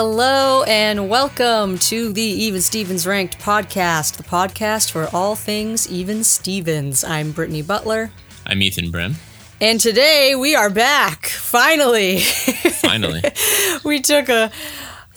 Hello and welcome to the Even Stevens Ranked podcast, the podcast for all things Even Stevens. I'm Brittany Butler, I'm Ethan Brem. and today we are back. Finally, Finally. we took a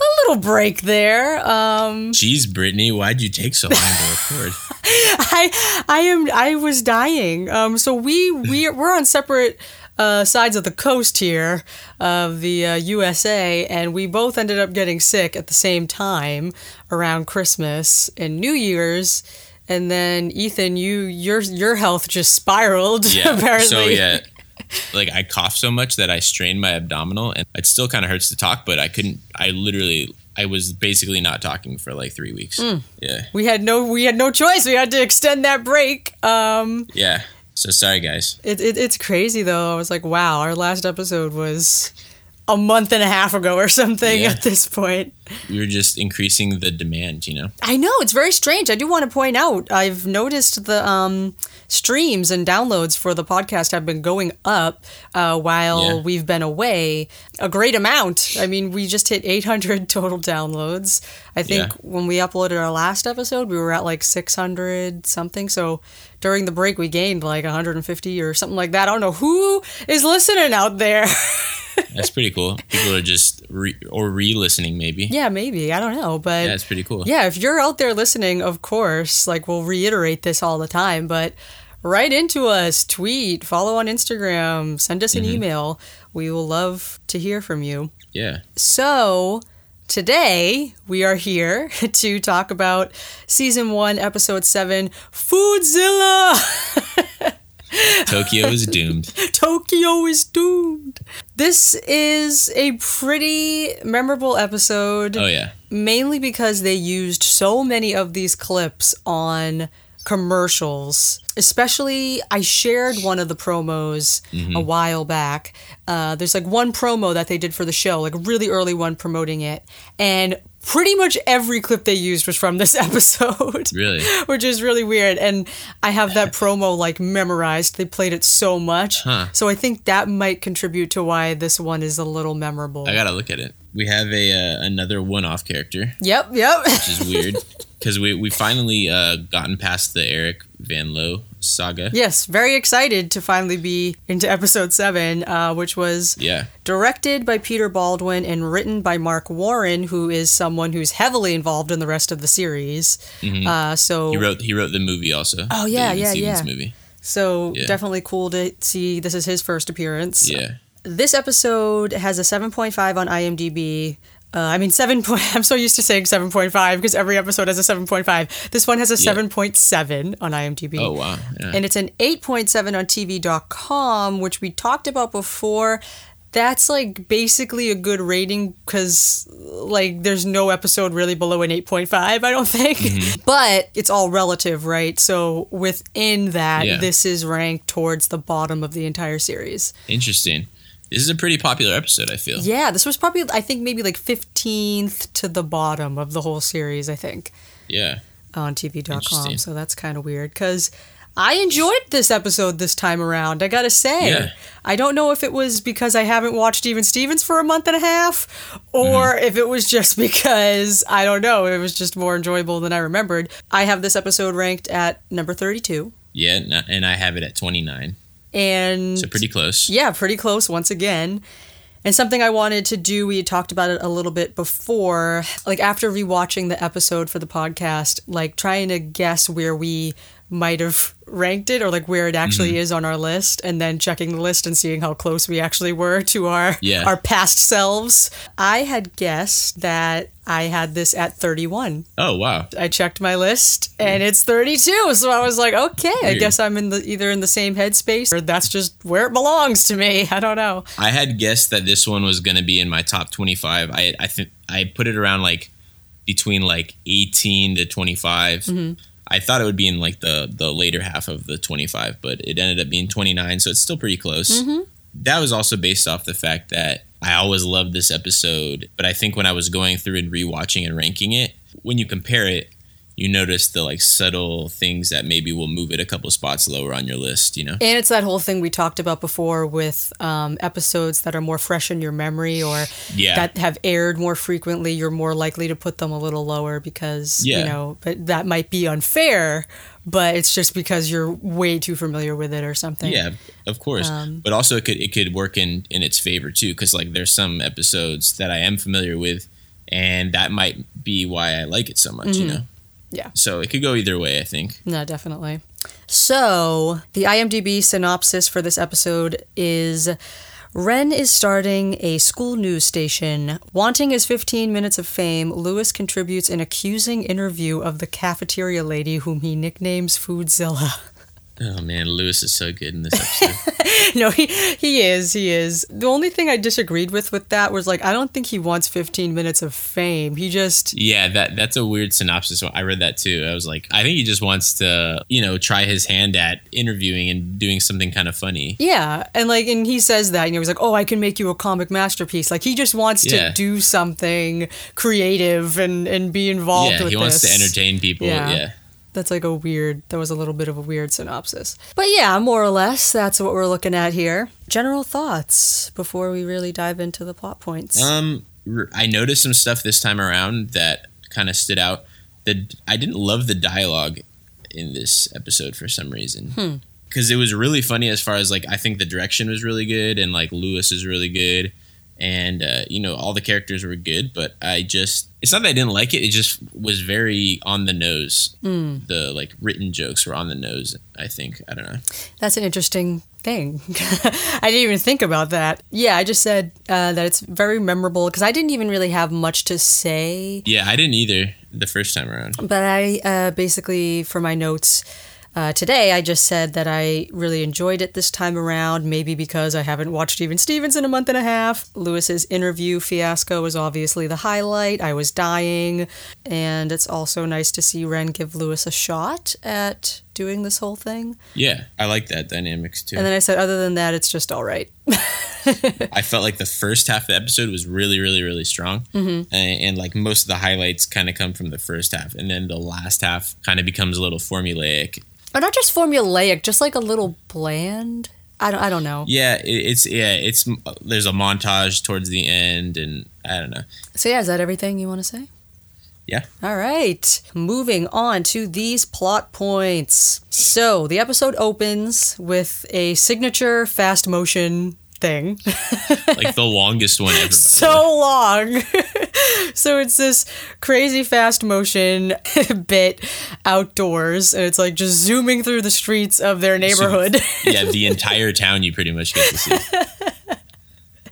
a little break there. Um, Jeez, Brittany, why'd you take so long to record? I I am I was dying. Um, so we we we're on separate uh, sides of the coast here of the uh, USA, and we both ended up getting sick at the same time around Christmas and New Year's. And then Ethan, you your your health just spiraled. Yeah. apparently. So yeah, like I coughed so much that I strained my abdominal, and it still kind of hurts to talk, but I couldn't. I literally, I was basically not talking for like three weeks. Mm. Yeah, We had no we had no choice. We had to extend that break. Um, yeah. So sorry, guys. it, it it's crazy though. I was like, wow, our last episode was a month and a half ago or something Yeah. at this point. Were just increasing the demand, you know. I know it's very strange. I do want to point out I've noticed the um, streams and downloads for the podcast have been going up uh, while Yeah. we've been away. A great amount. I mean, we just hit 800 total downloads. I think Yeah. when we uploaded our last episode, we were at like 600 something. So during the break, we gained like 150 or something like that. I don't know who is listening out there. That's pretty cool. People are just re- or re-listening, maybe. yeah, maybe. I don't know, but Yeah, it's pretty cool. Yeah, if you're out there listening, of course, like we'll reiterate this all the time, but write into us, tweet, follow on Instagram, send us an mm-hmm. email. We will love to hear from you. Yeah. So, today we are here to talk about season 1, episode 7, Foodzilla. Tokyo is doomed. Tokyo is doomed. This is a pretty memorable episode Oh yeah. mainly because they used so many of these clips on commercials. Especially, I shared one of the promos a while back. Uh, there's like one promo that they did for the show, like a really early one promoting it. And pretty much every clip they used was from this episode. Really. Which is really weird. And I have that promo like memorized. They played it so much. Huh. So I think that might contribute to why this one is a little memorable. I gotta look at it. We have a uh, another one-off character. Yep, yep. which is weird because we we finally uh, gotten past the Ehrich Van Lowe saga. Yes, very excited to finally be into episode seven, uh, which was Yeah, directed by Peter Baldwin and written by Mark Warren, who is someone who's heavily involved in the rest of the series. Uh, so, Mm-hmm. he wrote he wrote the movie also. Oh, yeah, yeah, Stevens yeah. movie. so Yeah. definitely cool to see this is his first appearance. Yeah, This episode has a 7.5 on IMDb. Uh, I mean, 7. Point, I'm so used to saying 7.5 because every episode has a 7.5. This one has a Yeah. 7.7 on IMDb. Oh wow. Yeah. and it's an 8.7 on TV.com, which we talked about before. That's like basically a good rating because, like, there's no episode really below an 8.5, I don't think. Mm-hmm. But it's all relative, right? So within that, Yeah. this is ranked towards the bottom of the entire series. Interesting. This is a pretty popular episode. I feel. Yeah, this was probably, I think, maybe like 15th to the bottom of the whole series, I think. Yeah. on TV.com. So that's kind of weird because I enjoyed this episode this time around. I gotta say, Yeah. I don't know if it was because I haven't watched Even Stevens for a month and a half, or Mm-hmm. if it was just because I don't know. It was just more enjoyable than I remembered. I have this episode ranked at number thirty-two, Yeah, and I have it at 29, and so pretty close. yeah, pretty close once again. And something I wanted to do, we had talked about it a little bit before, like after rewatching the episode for the podcast, like trying to guess where we might have ranked it or like where it actually is on our list and then checking the list and seeing how close we actually were to our Yeah. our past selves. I had guessed that I had this at 31. Oh wow. I checked my list and it's 32. So I was like, okay, I guess I'm in the either in the same headspace or that's just where it belongs to me. I don't know. I had guessed that this one was going to be in my top 25. I I think I put it around like between like 18 to 25. Mm-hmm. I thought it would be in like the the later half of the 25, but it ended up being 29, so it's still pretty close. Mm-hmm. That was also based off the fact that I always loved this episode, but I think when I was going through and rewatching and ranking it, when you compare it, you notice the like subtle things that maybe will move it a couple spots lower on your list. You know. And it's that whole thing we talked about before with um, episodes that are more fresh in your memory or Yeah. that have aired more frequently. You're more likely to put them a little lower because you know, but that might be unfair. But it's just because you're way too familiar with it or something. Yeah, of course. Um, but also, it could it could work in in its favor too, because like there's some episodes that I am familiar with, and that might be why I like it so much. You know. Yeah. So it could go either way. I think. No, definitely. So, the IMDb synopsis for this episode is Ren is starting a school news station. Wanting his 15 minutes of fame, Louis contributes an accusing interview of the cafeteria lady whom he nicknames Foodzilla. Oh man, Louis is so good in this episode. no, he he is, he is. The only thing I disagreed with with that was like I don't think he wants 15 minutes of fame. He just yeah, that that's a weird synopsis. I read that too. I was like, I think he just wants to, you know, try his hand at interviewing and doing something kind of funny. Yeah, and like, and he says that, you know, he's like, "Oh, I can make you a comic masterpiece." Like, he just wants Yeah. to do something creative and and be involved yeah, he wants to entertain people. Yeah. Yeah. That's like a weird. That was a little bit of a weird synopsis, but yeah, more or less, that's what we're looking at here. General thoughts before we really dive into the plot points. Um, I noticed some stuff this time around that kind of stood out. that I didn't love the dialogue in this episode for some reason. Because it was really funny as far as like I think the direction was really good and like Louis is really good and uh, you know all the characters were good, but I just it's not that I didn't like it. It just was very on the nose. The like written jokes were on the nose. I think I don't know. That's an interesting thing. I didn't even think about that. Yeah, I just said uh, that it's very memorable because I didn't even really have much to say Yeah, I didn't either the first time around. But I uh, basically, for my notes uh, today, I just said that I really enjoyed it this time around, maybe because I haven't watched Even Stevens in a month and a half. Louis's interview fiasco was obviously the highlight. I was dying. And it's also nice to see Ren give Louis a shot at doing this whole thing. Yeah, I like that dynamics too. And then I said, other than that, it's just all right. I felt like the first half of the episode was really, really, really strong, mm-hmm. and, and like most of the highlights kind of come from the first half, and then the last half kind of becomes a little formulaic. Or not just formulaic, just like a little bland. I don't, I don't know. Yeah, it, it's yeah, it's there's a montage towards the end, and I don't know. So, yeah, is that everything you want to say? Yeah, All right, moving on to these plot points. So the episode opens with a signature fast motion thing. like the longest one ever. by the way. so long. so it's this crazy fast motion bit outdoors, and it's like just zooming through the streets of their neighborhood. yeah, the entire town you pretty much get to see.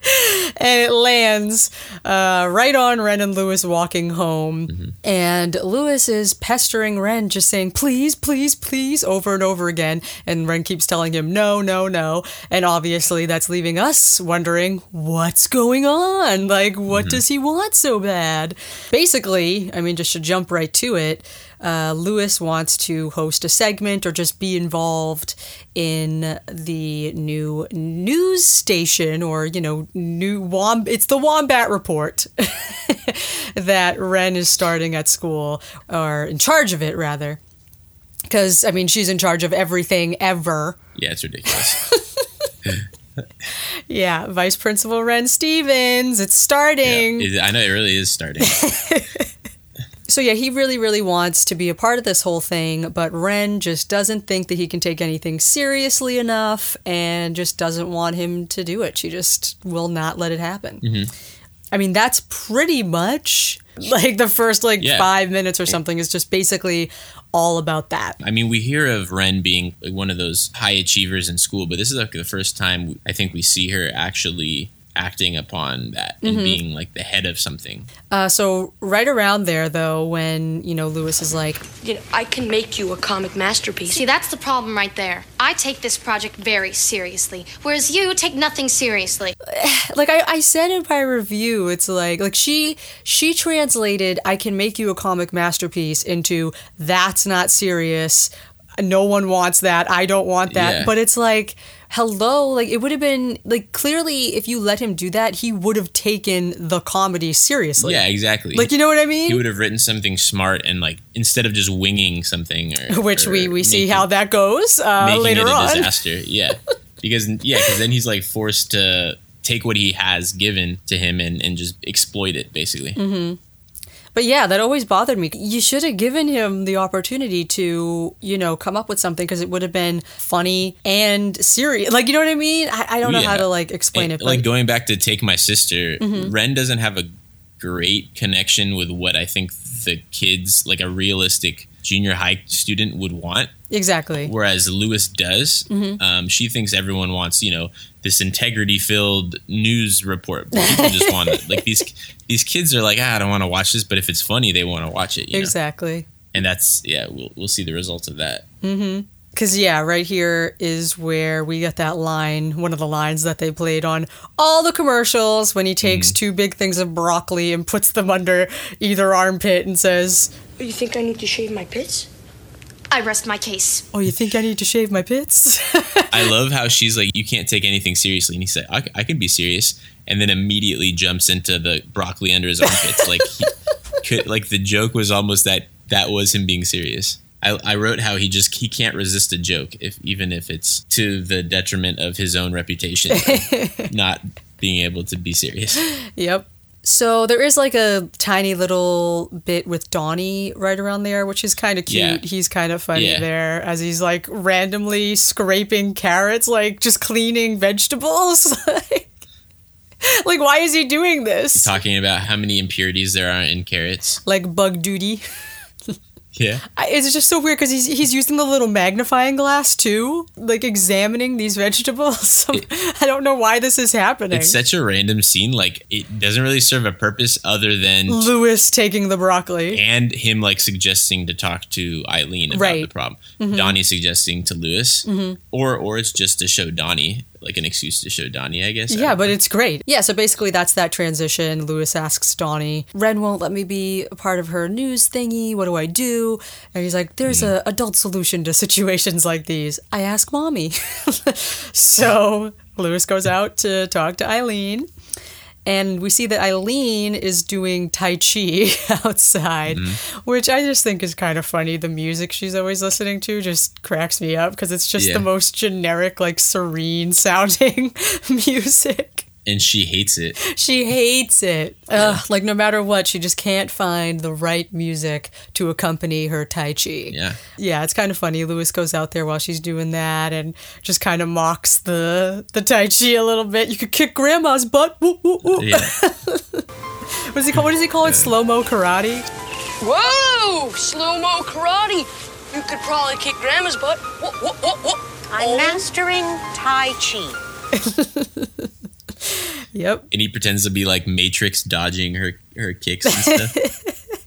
and it lands uh, right on Ren and Louis walking home. And Louis is pestering Ren, just saying, please, please, please, over and over again. And Ren keeps telling him, no, no, no. And obviously, that's leaving us wondering, what's going on? Like, what does he want so bad? Basically, I mean, just to jump right to it, uh, Louis wants to host a segment or just be involved in the new news station or you know new womb it's the wombat report that ren is starting at school or in charge of it rather because i mean she's in charge of everything ever Yeah, it's ridiculous. yeah vice principal ren stevens it's starting it- I know it really is starting. So yeah, he really, really wants to be a part of this whole thing, but Ren just doesn't think that he can take anything seriously enough and just doesn't want him to do it. She just will not let it happen. Mm-hmm. I mean, that's pretty much like the first like Yeah. five minutes or something is just basically all about that. I mean, we hear of Ren being like one of those high achievers in school, but this is like the first time I think we see her actually acting upon that and Mm-hmm. being like the head of something. Uh, so right around there though, when you know Louis is like, You know, I can make you a comic masterpiece. See, that's the problem right there. I take this project very seriously, whereas you take nothing seriously. like I, I said in my review it's like like she she translated i can make you a comic masterpiece into that's not serious no one wants that. I don't want that. Yeah. But it's like, hello, like it would have been like clearly if you let him do that, he would have taken the comedy seriously. yeah, exactly. Like you know what I mean? he would have written something smart and like instead of just winging something, or, Which we or we see making- how that goes uh, making later it a on. disaster. Yeah, because yeah, because then he's like forced to take what he has given to him and, and just exploit it basically. Mm-hmm. But yeah, that always bothered me. You should have given him the opportunity to, you know, come up with something because it would have been funny and serious. Like, you know what I mean? I, I don't know how to like explain And, it. like going back to take my sister, Mm-hmm. Ren doesn't have a great connection with what I think the kids, like a realistic junior high student, would want. Exactly. Whereas Louis does. Mm-hmm. Um, she thinks everyone wants, you know, this integrity-filled news report. But people just want it. Like these these kids are like, ah, I don't want to watch this, but if it's funny, they want to watch it. You know? Exactly. And that's yeah, we'll we'll see the results of that. Because, yeah, right here is where we get that line, one of the lines that they played on all the commercials when he takes two big things of broccoli and puts them under either armpit and says, You think I need to shave my pits? I rest my case. Oh, you think I need to shave my pits? I love how she's like, you can't take anything seriously, and he said, I, I can be serious, and then immediately jumps into the broccoli under his armpits. like he could, like the joke was almost that that was him being serious. I, I wrote how he just he can't resist a joke if even if it's to the detriment of his own reputation, not being able to be serious. Yep. So there is like a tiny little bit with Donnie right around there, which is kind of cute. Yeah. He's kind of funny Yeah. there as he's like randomly scraping carrots, like just cleaning vegetables. like, why is he doing this? Talking about how many impurities there are in carrots. Like bug duty. Yeah, I- It's just so weird because he's he's using the little magnifying glass too, like examining these vegetables. I don't know why this is happening. it's such a random scene. Like it doesn't really serve a purpose other than Louis taking the broccoli. and him like suggesting to talk to Eileen about Right. the problem. Mm-hmm. Donnie suggesting to Louis, mm-hmm. or or it's just to show Donnie like an excuse to show Donnie, I guess. Yeah, don't but know. it's great. Yeah, so basically that's that transition. Louis asks Donnie, Ren won't let me be a part of her news thingy. What do I do? And he's like, there's a adult solution to situations like these. I ask mommy. so Louis goes out to talk to Eileen. And we see that Eileen is doing Tai Chi outside, mm-hmm. which I just think is kind of funny. The music she's always listening to just cracks me up because it's just Yeah. the most generic, like serene sounding music. And she hates it. She hates it. Ugh, like no matter what, she just can't find the right music to accompany her Tai Chi. Yeah, Yeah, it's kind of funny. Louis goes out there while she's doing that and just kind of mocks the the Tai Chi a little bit. You could kick grandma's butt. Woo, woo, woo. yeah. What does he call? What does he call it? Slow mo karate. Whoa! Slow mo karate! You could probably kick Grandma's butt. Whoa, whoa, whoa, whoa. I'm mastering Tai Chi. Yep. and he pretends to be like Matrix dodging her her kicks and stuff.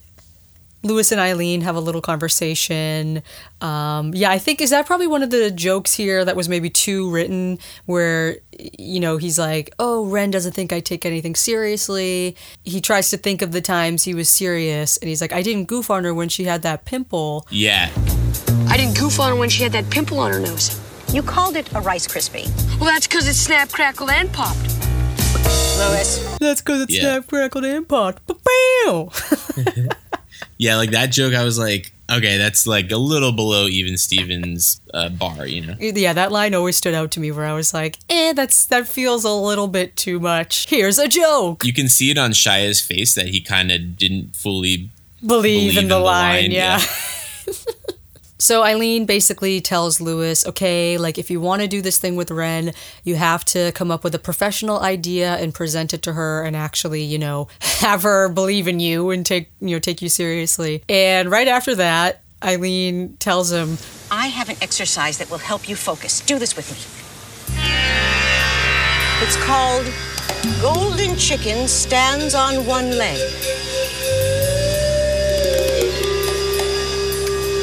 Louis and Eileen have a little conversation. Um, yeah, I think is that probably one of the jokes here that was maybe too written, where you know he's like, "Oh, Ren doesn't think I take anything seriously." He tries to think of the times he was serious, and he's like, "I didn't goof on her when she had that pimple." yeah, I didn't goof on her when she had that pimple on her nose. You called it a Rice Krispie. Well, that's because it snapped, crackled, and popped. Louis. That's because it's Yeah. snap, crackled, and popped. Ba-bow! yeah. Like that joke, I was like, okay, that's like a little below even Stevens' uh, bar, you know. yeah, that line always stood out to me, where I was like, "Eh, that's that feels a little bit too much." Here's a joke. You can see it on Shia's face that he kind of didn't fully believe, in the, line, yeah. yeah. so Eileen basically tells Louis, okay, like if you want to do this thing with Ren, you have to come up with a professional idea and present it to her and actually, you know, have her believe in you and take, you know, take you seriously. And right after that, Eileen tells him, I have an exercise that will help you focus. Do this with me. It's called Golden Chicken Stands on One Leg.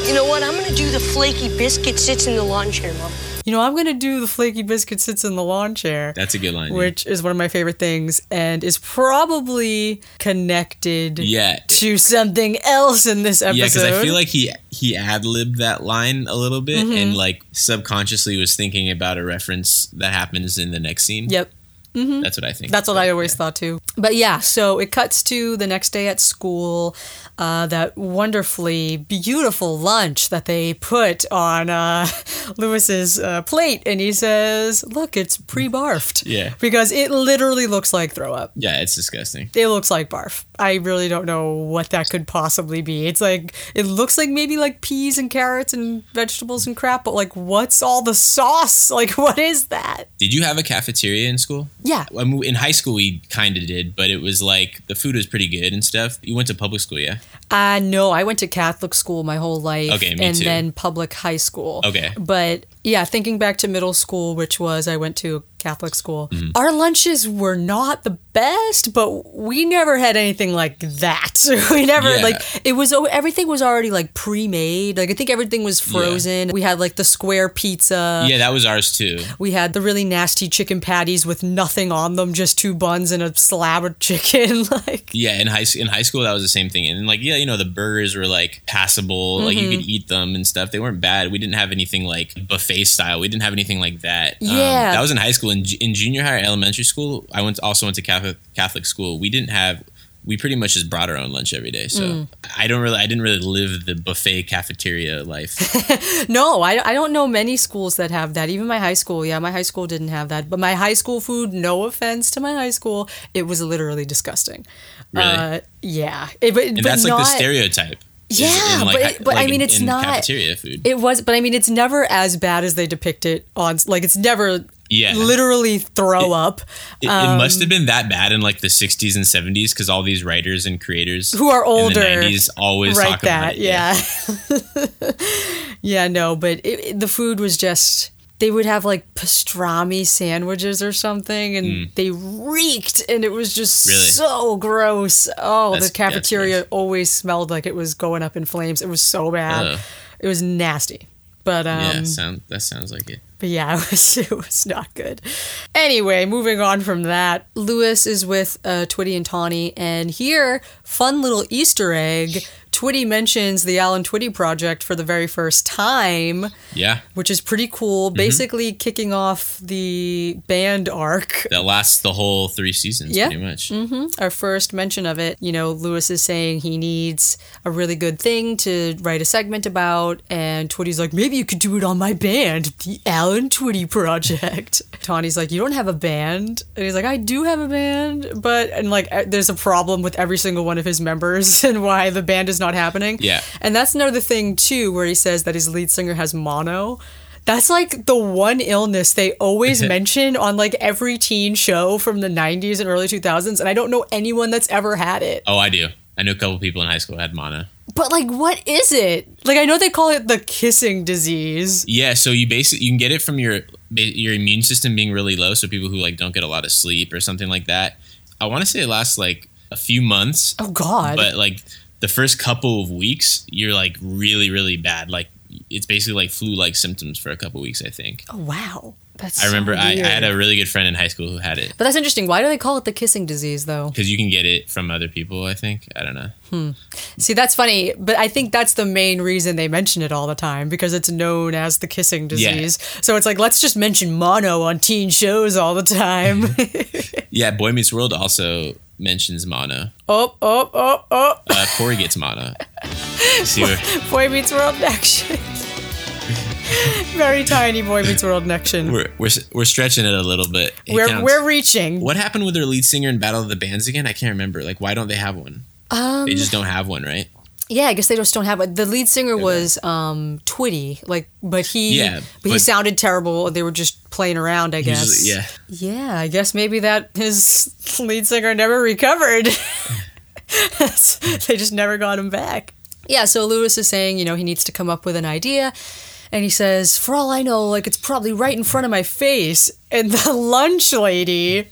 You know what? I'm gonna do the flaky biscuit sits in the lawn chair, Mom. you know, I'm going to do the flaky biscuit sits in the lawn chair. That's a good line. yeah. which is one of my favorite things and is probably connected Yeah. to something else in this episode. Yeah, because I feel like he he ad libbed that line a little bit Mm-hmm. and like subconsciously was thinking about a reference that happens in the next scene. Yep. That's what I think. That's what I always thought too. But yeah, so it cuts to the next day at school. Uh, that wonderfully beautiful lunch that they put on uh, Louis's uh, plate, and he says, "Look, it's pre-barfed." Yeah. because it literally looks like throw up. Yeah, it's disgusting. It looks like barf. I really don't know what that could possibly be. It's like it looks like maybe like peas and carrots and vegetables and crap, but like what's all the sauce? Like what is that? Did you have a cafeteria in school? Yeah. In high school, we kind of did, but it was like the food was pretty good and stuff. You went to public school, yeah? Uh no, I went to Catholic school my whole life Okay, me and too. then public high school. Okay. But yeah, thinking back to middle school, which was I went to Catholic school. Mm-hmm. Our lunches were not the best, but we never had anything like that. we never Yeah. like it was everything was already like pre-made. Like I think everything was frozen. We had like the square pizza. yeah, that was ours too. We had the really nasty chicken patties with nothing on them, just two buns and a slab of chicken. like Yeah, in high in high school that was the same thing, and like yeah, you know the burgers were like passable, like you could Mm-hmm. eat them and stuff. They weren't bad. We didn't have anything like buffet style. We didn't have anything like that. Um, Yeah. that was in high school. In, in junior high, or elementary school, I went also went to Catholic Catholic school. We didn't have. We pretty much just brought our own lunch every day. So Mm. I don't really, I didn't really live the buffet cafeteria life. No, I, I don't know many schools that have that. Even my high school, yeah, my high school didn't have that. But my high school food, no offense to my high school, it was literally disgusting. Really? Uh, yeah, It- but, And but that's like the stereotype. Yeah, like, but it- but I mean, it's not- cafeteria food. It was, but I mean, it's never as bad as they depict it on. Like, it's never Yeah. literally throw up. It, it must have um, been that bad in like the 60s and 70s because all these writers and creators Who are older in the 90s always Right, talk about that, it. yeah. yeah, no, but it, it- the food was just. They would have like pastrami sandwiches or something, and they reeked, and it was just Mm. Really? so gross. Oh, That's- the cafeteria always smelled like it was going up in flames. It was so bad. It was nasty. But um, Yeah, sound, that sounds like it. but yeah, it was it was not good. Anyway, moving on from that, Louis is with uh, Twitty and Tawny, and here, fun little Easter egg. Twitty mentions the Alan Twitty project for the very first time, Yeah, which is pretty Mm-hmm. cool. Basically, kicking off the band arc. that lasts the whole three seasons Yeah. pretty much. Our first mention of it, you know, Louis is saying he needs a really good thing to write a segment about, and Twitty's like, maybe you could do it on my band, the Alan Twitty Project. Tawny's like, you don't have a band, and he's like, I do have a band, but and like, uh, there's a problem with every single one of his members and why the band is not happening. Yeah. and that's another thing too, where he says that his lead singer has mono. That's like the one illness they always mention on like every teen show from the 90s and early 2000s. And I don't know anyone that's ever had it. Oh, I do. I know a couple people in high school had mono. But like, what is it? Like, I know they call it the kissing disease. Yeah, so you basically you can get it from your your immune system being really low. So people who like don't get a lot of sleep or something like that. I want to say it lasts like a few months, Oh, God. but like the first couple of weeks, you're like really really bad. Like it's basically like flu like symptoms for a couple weeks. I think. oh, wow. That's I remember so I, I had a really good friend in high school who had it But that's interesting. Why do they call it the kissing disease, though? because you can get it from other people. I think I don't know. Hmm. See, that's funny, but I think that's the main reason they mention it all the time because it's known as the kissing Yeah. disease. So it's like, let's just mention mono on teen shows all the time. Yeah, Boy Meets World also mentions mono. oh, oh, oh, oh. Uh, Corey gets mono. See where, Boy Meets World action. Very tiny Boy Meets World action. we're, we're we're stretching it a little bit. It We're, counts. we're reaching. What happened with their lead singer in Battle of the Bands again? I can't remember. Like, why don't they have one? Um, they just don't have one, right? Yeah, I guess they just don't have it. The lead singer was um, Twitty, like, but he, Yeah, but, he sounded terrible. They were just playing around, I guess. Usually- yeah. Yeah, I guess maybe that his lead singer never recovered. they just never got him back. Yeah, so Louis is saying, you know, he needs to come up with an idea. And he says, for all I know, like it's probably right in front of my face. And the lunch lady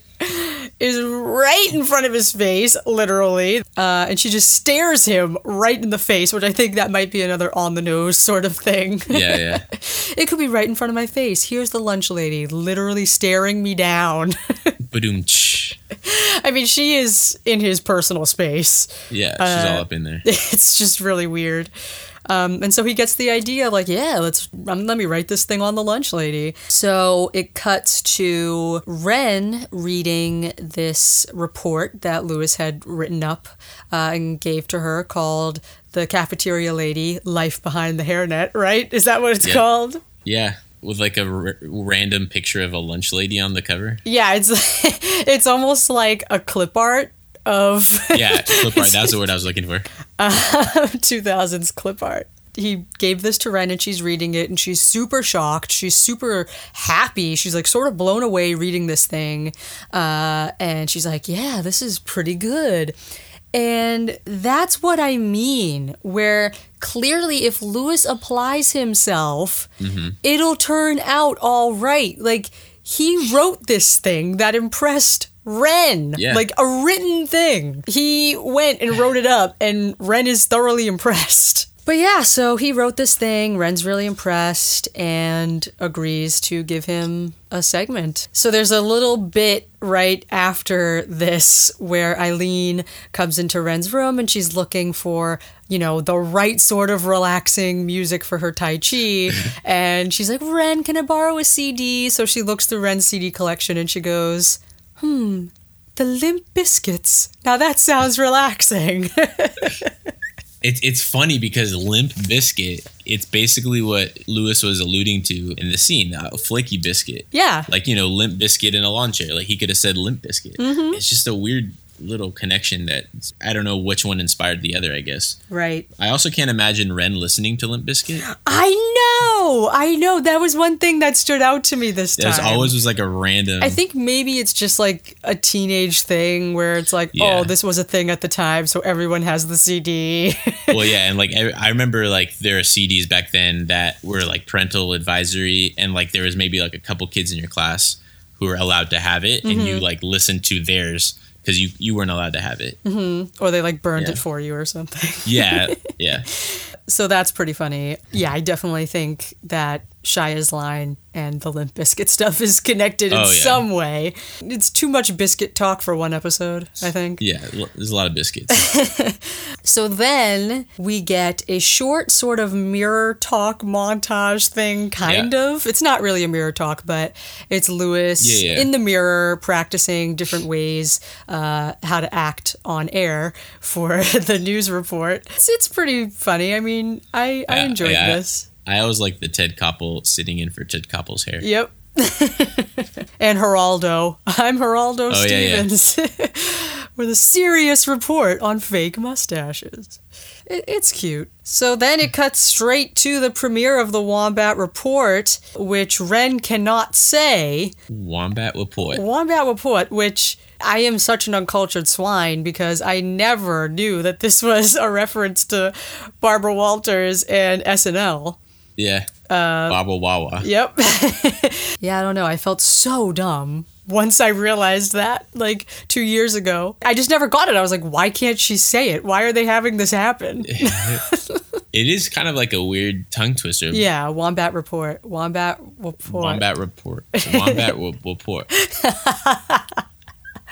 is right in front of his face, literally. Uh, and she just stares him right in the face, which I think that might be another on the nose sort of thing. Yeah, yeah. It could be right in front of my face. Here's the lunch lady, literally staring me down. Badoom. I mean, she is in his personal space. Yeah, she's all up in there. It's just really weird. Um, and so he gets the idea, like, yeah, let's um, let me write this thing on the lunch lady. So it cuts to Ren reading this report that Louis had written up uh, and gave to her, called "The Cafeteria Lady: Life Behind the Hairnet." Right? Is that what it's Yeah. called? Yeah, with like a r- random picture of a lunch lady on the cover. Yeah, it's it's almost like a clip art of Yeah, clip art. That's the word I was looking for. 2000s clip art. He gave this to Ren and she's reading it and she's super shocked. She's super happy. She's like sort of blown away reading this thing. Uh, and she's like, yeah, this is pretty good. And that's what I mean, where clearly if Louis applies himself, it'll turn out all right. Like, he wrote this thing that impressed Ren, Yeah. like a written thing. He went and wrote it up, and Ren is thoroughly impressed. But yeah, so he wrote this thing. Ren's really impressed and agrees to give him a segment. So there's a little bit right after this where Eileen comes into Ren's room and she's looking for, you know, the right sort of relaxing music for her Tai Chi. and she's like, Ren, can I borrow a CD? So she looks through Ren's CD collection and she goes, hmm, the Limp Bizkits. Now that sounds relaxing. It's it's funny because Limp Bizkit. It's basically what Louis was alluding to in the scene. A flaky biscuit. yeah. Like you know, Limp Bizkit in a lawn chair. Like he could have said Limp Bizkit. Mm-hmm. It's just a weird little connection that I don't know which one inspired the other. I guess. Right. I also can't imagine Ren listening to Limp Bizkit. I know. I know. That was one thing that stood out to me this time. There's always was like a random. I think maybe it's just like a teenage thing where it's like, Yeah. oh, this was a thing at the time, so everyone has the CD. well, yeah, and like I, remember, like there are CDs back then that were like parental advisory, and like there was maybe like a couple kids in your class who were allowed to have it, and Mm-hmm. you like listened to theirs because you you weren't allowed to have it. Mm-hmm. or they like burned Yeah. it for you or something. Yeah, yeah, So that's pretty funny. Yeah, I definitely think that Shia's line and the Limp Bizkit stuff is connected in Oh, yeah. some way. It's too much biscuit talk for one episode, I think. yeah. There's a lot of biscuits. So then we get a short sort of mirror talk montage thing, kind Yeah. of. It's not really a mirror talk, but it's Louis Yeah, in the mirror practicing different ways uh, how to act on air for the news report. It's, it's pretty funny. I mean, I, I enjoyed this. I always like the Ted Koppel sitting in for Ted Koppel's hair. Yep. and Geraldo. I'm Geraldo Oh, yeah, yeah. Stevens with a serious report on fake mustaches. It- It's cute. So then it cuts straight to the premiere of the Wombat Report, which Ren cannot say. Wombat Report. Wombat Report, which I am such an uncultured swine because I never knew that this was a reference to Barbara Walters and SNL. Yeah. Uh, Baba Wawa. Yep. yeah, I don't know. I felt so dumb once I realized that, like two years ago. I just never got it. I was like, why can't she say it? Why are they having this happen? It is kind of like a weird tongue twister. yeah, Wombat Report. Wombat Report. Wombat report. Wombat report.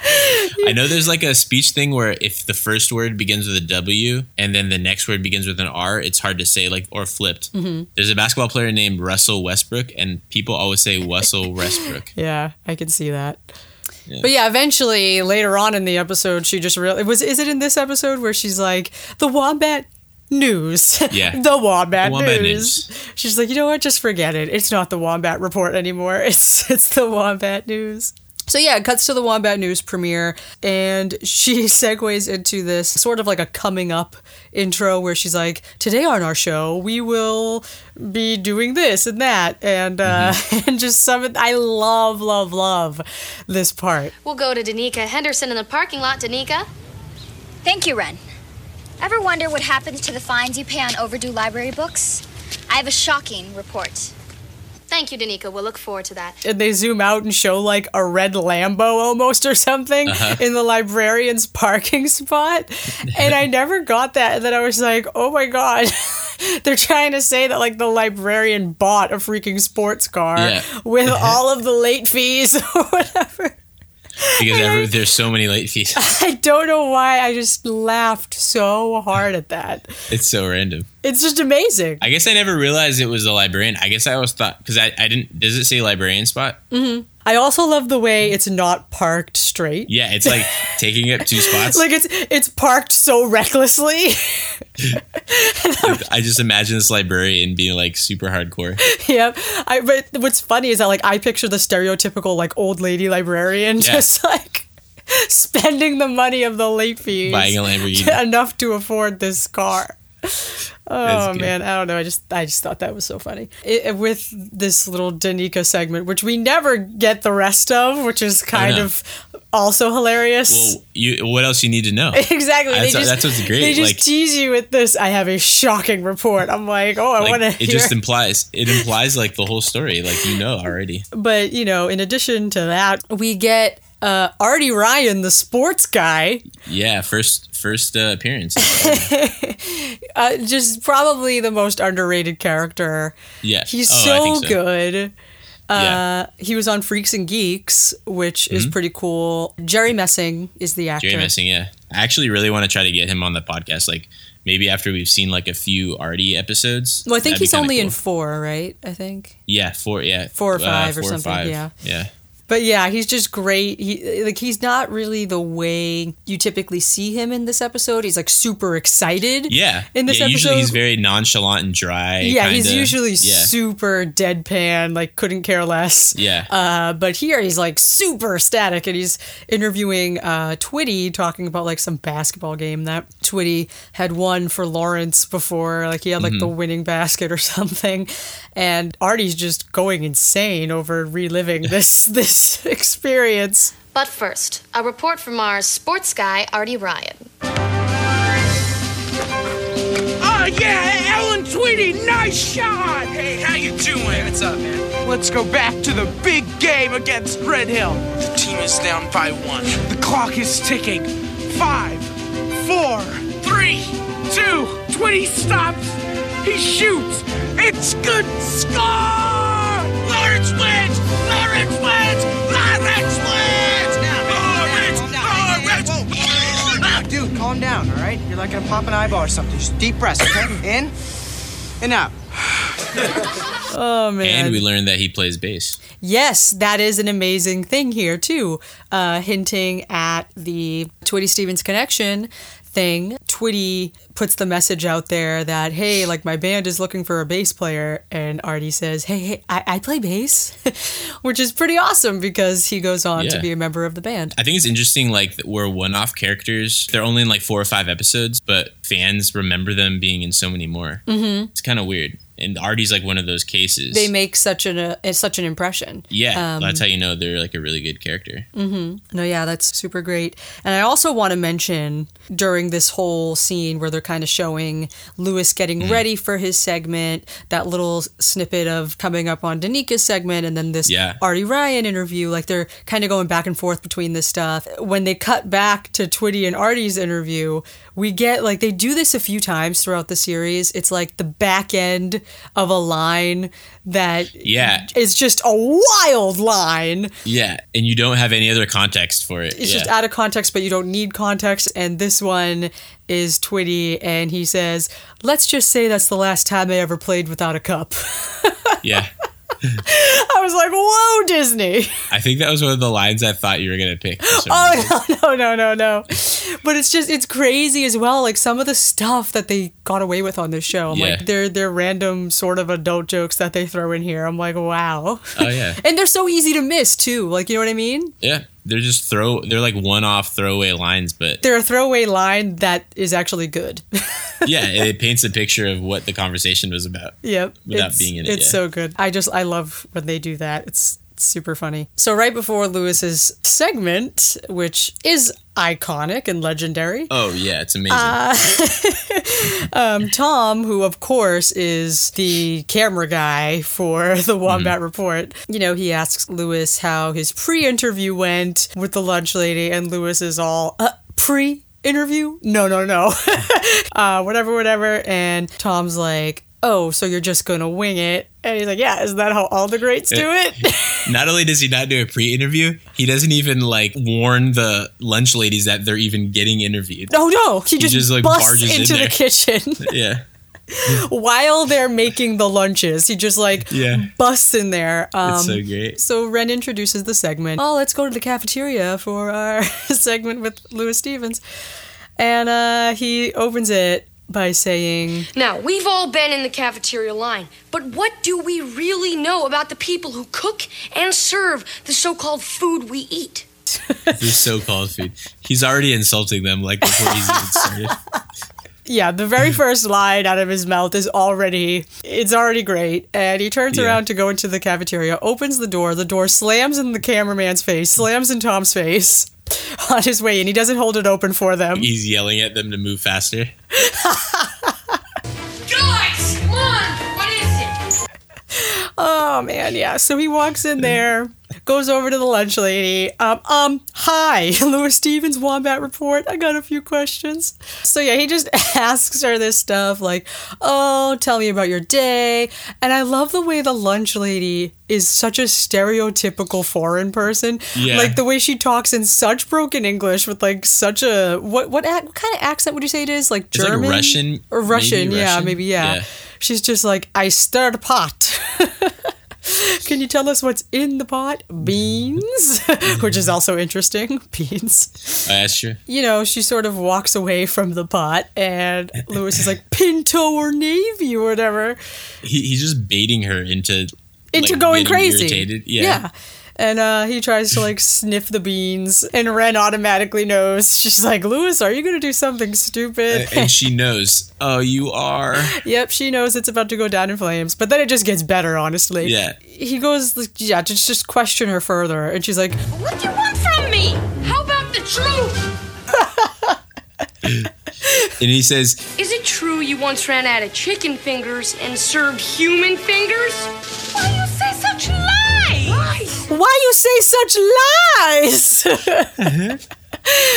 I know there's like a speech thing where if the first word begins with a W and then the next word begins with an R, it's hard to say, like, or flipped. Mm-hmm. There's a basketball player named Russell Westbrook, and people always say Russell Westbrook. Yeah, I can see that. Yeah. But yeah, eventually later on in the episode, she just really was. Is it in this episode where she's like the Wombat News? Yeah. the Wombat, The Wombat News. News. She's like, you know what? Just forget it. It's not the Wombat Report anymore. It's it's the Wombat News. So yeah, it cuts to the Wombat News premiere, and she segues into this sort of like a coming up intro where she's like, "Today on our show, we will be doing this and that," and uh, and just some. I love, love, love this part. We'll go to Danica Henderson in the parking lot. Danica? Thank you, Ren. Ever wonder what happens to the fines you pay on overdue library books? I have a shocking report. Thank you, Danica. We'll look forward to that. and they zoom out and show like a red Lambo almost or something uh-huh. in the librarian's parking spot. And I never got that. And then I was like, oh my God, they're trying to say that like the librarian bought a freaking sports car Yeah. with all of the late fees or whatever. Because ever, there's so many late fees. I don't know why I just laughed so hard at that. It's so random. It's just amazing. I guess I never realized it was a librarian. I guess I always thought because I, I didn't. Does it say librarian spot? Mm-hmm. I also love the way it's not parked straight. Yeah, it's like taking up two spots. Like it's it's parked so recklessly. I just imagine this librarian being like super hardcore. yep. I but what's funny is that like I picture the stereotypical like old lady librarian Yeah. just like spending the money of the late fees Buying a Lamborghini. enough to afford this car. Oh man, I don't know. I just I just thought that was so funny. It, with this little Danica segment, which we never get the rest of, which is kind of also hilarious. Well, you what else you need to know? exactly. That's- they just, that's what's great, They just like- tease you with this. I have a shocking report. I'm like, oh, I Like, want to it hear. just implies it implies like the whole story, like you know already. but you know, in addition to that, we get uh, Artie Ryan, the sports guy, Yeah, first first uh, appearance. uh, just probably the most underrated character. Yeah, He's Oh, so, so. good. Uh, Yeah. He was on Freaks and Geeks, which is pretty cool. Jerry Messing is the actor. Mm-hmm. Jerry Messing, yeah. I actually really want to try to get him on the podcast. Like maybe after we've seen like a few Artie episodes. Well, I think he's only in four, right? I think. yeah four yeah Four or uh, five or four something, five. yeah. yeah But yeah, he's just great. He like he's not really the way you typically see him in this episode. He's like super excited. yeah. In this yeah, episode, usually he's very nonchalant and dry. yeah, he's kinda. usually yeah super deadpan, like couldn't care less. yeah Uh, but here he's like super static, and he's interviewing uh, Twitty, talking about like some basketball game that Twitty had won for Lawrence before. Like he had like the Mm-hmm. winning basket or something, and Artie's just going insane over reliving this this experience. But first, a report from our sports guy, Artie Ryan. Oh yeah, Alan Twitty, nice shot! Hey, how you doing? what's up, man? Let's go back to the big game against Red Hill. The team is down by one. The clock is ticking. Five, four, three, two. Tweedy stops. He shoots. It's good. Score! Lawrence! Dude, calm down, all right? You're like gonna pop an eyeball or something. Just deep breaths, okay? In and out. Oh man! and we learned that he plays bass. Yes, that is an amazing thing here too, uh, hinting at the Twitty Stevens connection thing. Twitty puts the message out there that hey, like my band is looking for a bass player, and Artie says, hey, hey, I, I play bass, which is pretty awesome because he goes on to be a member of the band. I think it's interesting. Like that we're one-off characters. They're only in like four or five episodes, but fans remember them being in so many more. Mm-hmm. It's kind of weird. And Artie's like one of those cases. They make such an uh, such an impression. yeah, um, that's how you know they're like a really good character. Mm-hmm. No, yeah, that's super great. And I also want to mention during this whole scene where they're kind of showing Louis getting Mm. ready for his segment, that little snippet of coming up on Danika's segment, and then this Yeah. Artie Ryan interview. Like they're kind of going back and forth between this stuff. When they cut back to Twitty and Artie's interview, we get like they do this a few times throughout the series. It's like the back end of a line that Yeah. is just a wild line. Yeah, and you don't have any other context for it. It's yeah. just out of context, but you don't need context. And this one is Twitty, and he says, "Let's just say that's the last time I ever played without a cup." yeah. I was like, "Whoa, Disney!" I think that was one of the lines I thought you were gonna pick. Oh, reason. Oh no, no, no, no, no! But it's just it's crazy as well. Like some of the stuff that they got away with on this show. I'm Yeah. like, they're they're random sort of adult jokes that they throw in here. I'm like, wow. Oh yeah, And they're so easy to miss too. Like you know what I mean? yeah. They're just throw. They're like one-off throwaway lines, but They're a throwaway line that is actually good. yeah, it paints a picture of what the conversation was about. Yep. Without it's, being in it, It's yeah. so good. I just I love when they do that. It's super funny. So right before Louis's segment, which is iconic and legendary, Oh yeah, it's amazing. um, Tom, who of course is the camera guy for the Wombat Report, you know, he asks Louis how his pre-interview went with the lunch lady, and Louis is all uh, pre. interview? No, no, no. uh, whatever, whatever. And Tom's like, oh, so you're just gonna wing it? And he's like, yeah, isn't that how all the greats do it? Not only does he not do a pre-interview, he doesn't even like warn the lunch ladies that they're even getting interviewed. oh no, he just, just, like, barges in into the kitchen Yeah. while they're making the lunches. He just like Yeah. busts in there. Um, It's so great. So Ren introduces the segment. Oh, let's go to the cafeteria for our segment with Louis Stevens. And uh, he opens it by saying, Now, we've all been in the cafeteria line, but what do we really know about the people who cook and serve the so called food we eat? This so-called food. He's already insulting them like before he's even started. yeah, the very first line out of his mouth is already, it's already great. And he turns Yeah. around to go into the cafeteria, opens the door. The door slams in the cameraman's face, slams in Tom's face on his way in. He doesn't hold it open for them. He's yelling at them to move faster. Guys, come on! What is it? Oh man, yeah. So he walks in there, goes over to the lunch lady. Um, um, hi, Louis Stevens Wombat Report. I got a few questions. So yeah, he just asks her this stuff like, "Oh, tell me about your day." And I love the way the lunch lady is such a stereotypical foreign person. Yeah. Like the way she talks in such broken English with like such a what what, ac- what kind of accent would you say it is? Like It's like German Russian, or Russian? maybe Yeah, Russian? maybe yeah. Yeah. She's just like, I stirred pot. Can you tell us what's in the pot? Beans, which is also interesting. Beans. That's true. You know, she sort of walks away from the pot, and Louis is like, Pinto or Navy or whatever, He, he's just baiting her into into like, going crazy. irritated. Yeah. And uh, he tries to like sniff the beans, and Ren automatically knows. She's like, Louis, are you going to do something stupid? And she knows. Oh, you are. Yep, she knows it's about to go down in flames. But then it just gets better, honestly. Yeah. He goes, like, yeah, to just question her further. And she's like, What do you want from me? How about the truth? And he says, Is it true you once ran out of chicken fingers and served human fingers? Why do you say such say such lies?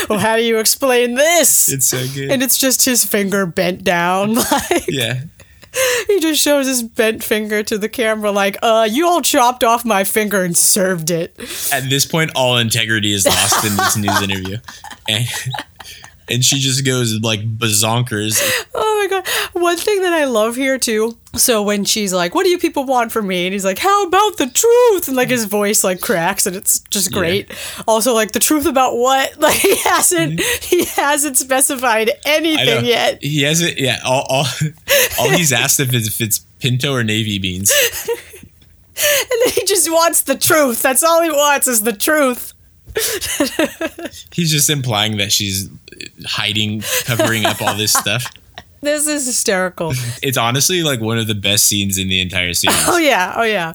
well, how do you explain this? "It's so good." and it's just his finger bent down. Like, yeah. he just shows his bent finger to the camera, like, uh, you all chopped off my finger and served it. At this point, all integrity is lost in this news interview, and and she just goes like bazonkers. Oh my god. One thing that I love here too. So when she's like, What do you people want from me? And he's like, How about the truth? And like his voice like cracks and it's just great. Also, like the truth about what? Like he hasn't he hasn't specified Mm-hmm. Anything yet. He hasn't. Yeah. All all, all he's asked if it's, if it's pinto or navy beans. And then he just wants the truth. That's all he wants is the truth. He's just implying that she's hiding, covering up all this stuff. This is hysterical. It's honestly like one of the best scenes in the entire series. Oh yeah, oh yeah.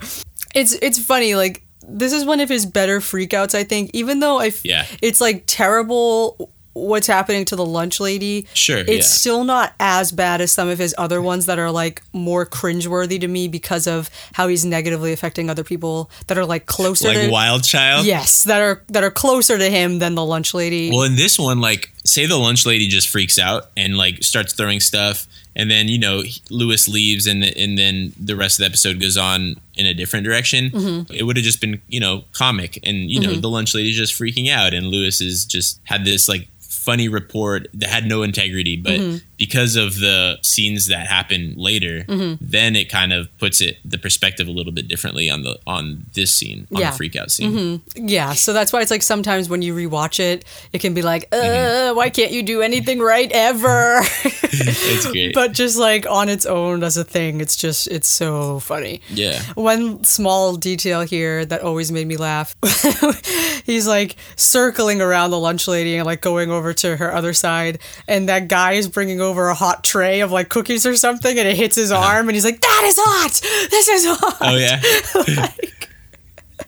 It's it's funny. Like this is one of his better freakouts. I think, even though I, f- Yeah. it's like terrible what's happening to the lunch lady. Sure, it's yeah. still not as bad as some of his other ones that are like more cringeworthy to me because of how he's negatively affecting other people that are like closer Like to Wild Child. Yes, that are that are closer to him than the lunch lady. Well, in this one, like, say the lunch lady just freaks out and like starts throwing stuff, and then you know Louis leaves, and and then the rest of the episode goes on in a different direction. Mm-hmm. It would have just been you know comic, and you know the lunch lady's just freaking out, and Louis is just had this like funny report that had no integrity, but Mm-hmm. because of the scenes that happen later, Mm-hmm. then it kind of puts it the perspective a little bit differently on the on this scene, on Yeah. Mm-hmm. the freakout scene. Yeah, so that's why it's like sometimes when you rewatch it, it can be like, uh, Mm-hmm. why can't you do anything right ever? It's great. but just like on its own as a thing, it's just it's so funny. yeah. One small detail here that always made me laugh. He's like circling around the lunch lady and like going over to her other side, and that guy is bringing over a hot tray of like cookies or something, and it hits his arm, and he's like, "That is hot. This is hot." Uh-huh. Oh yeah.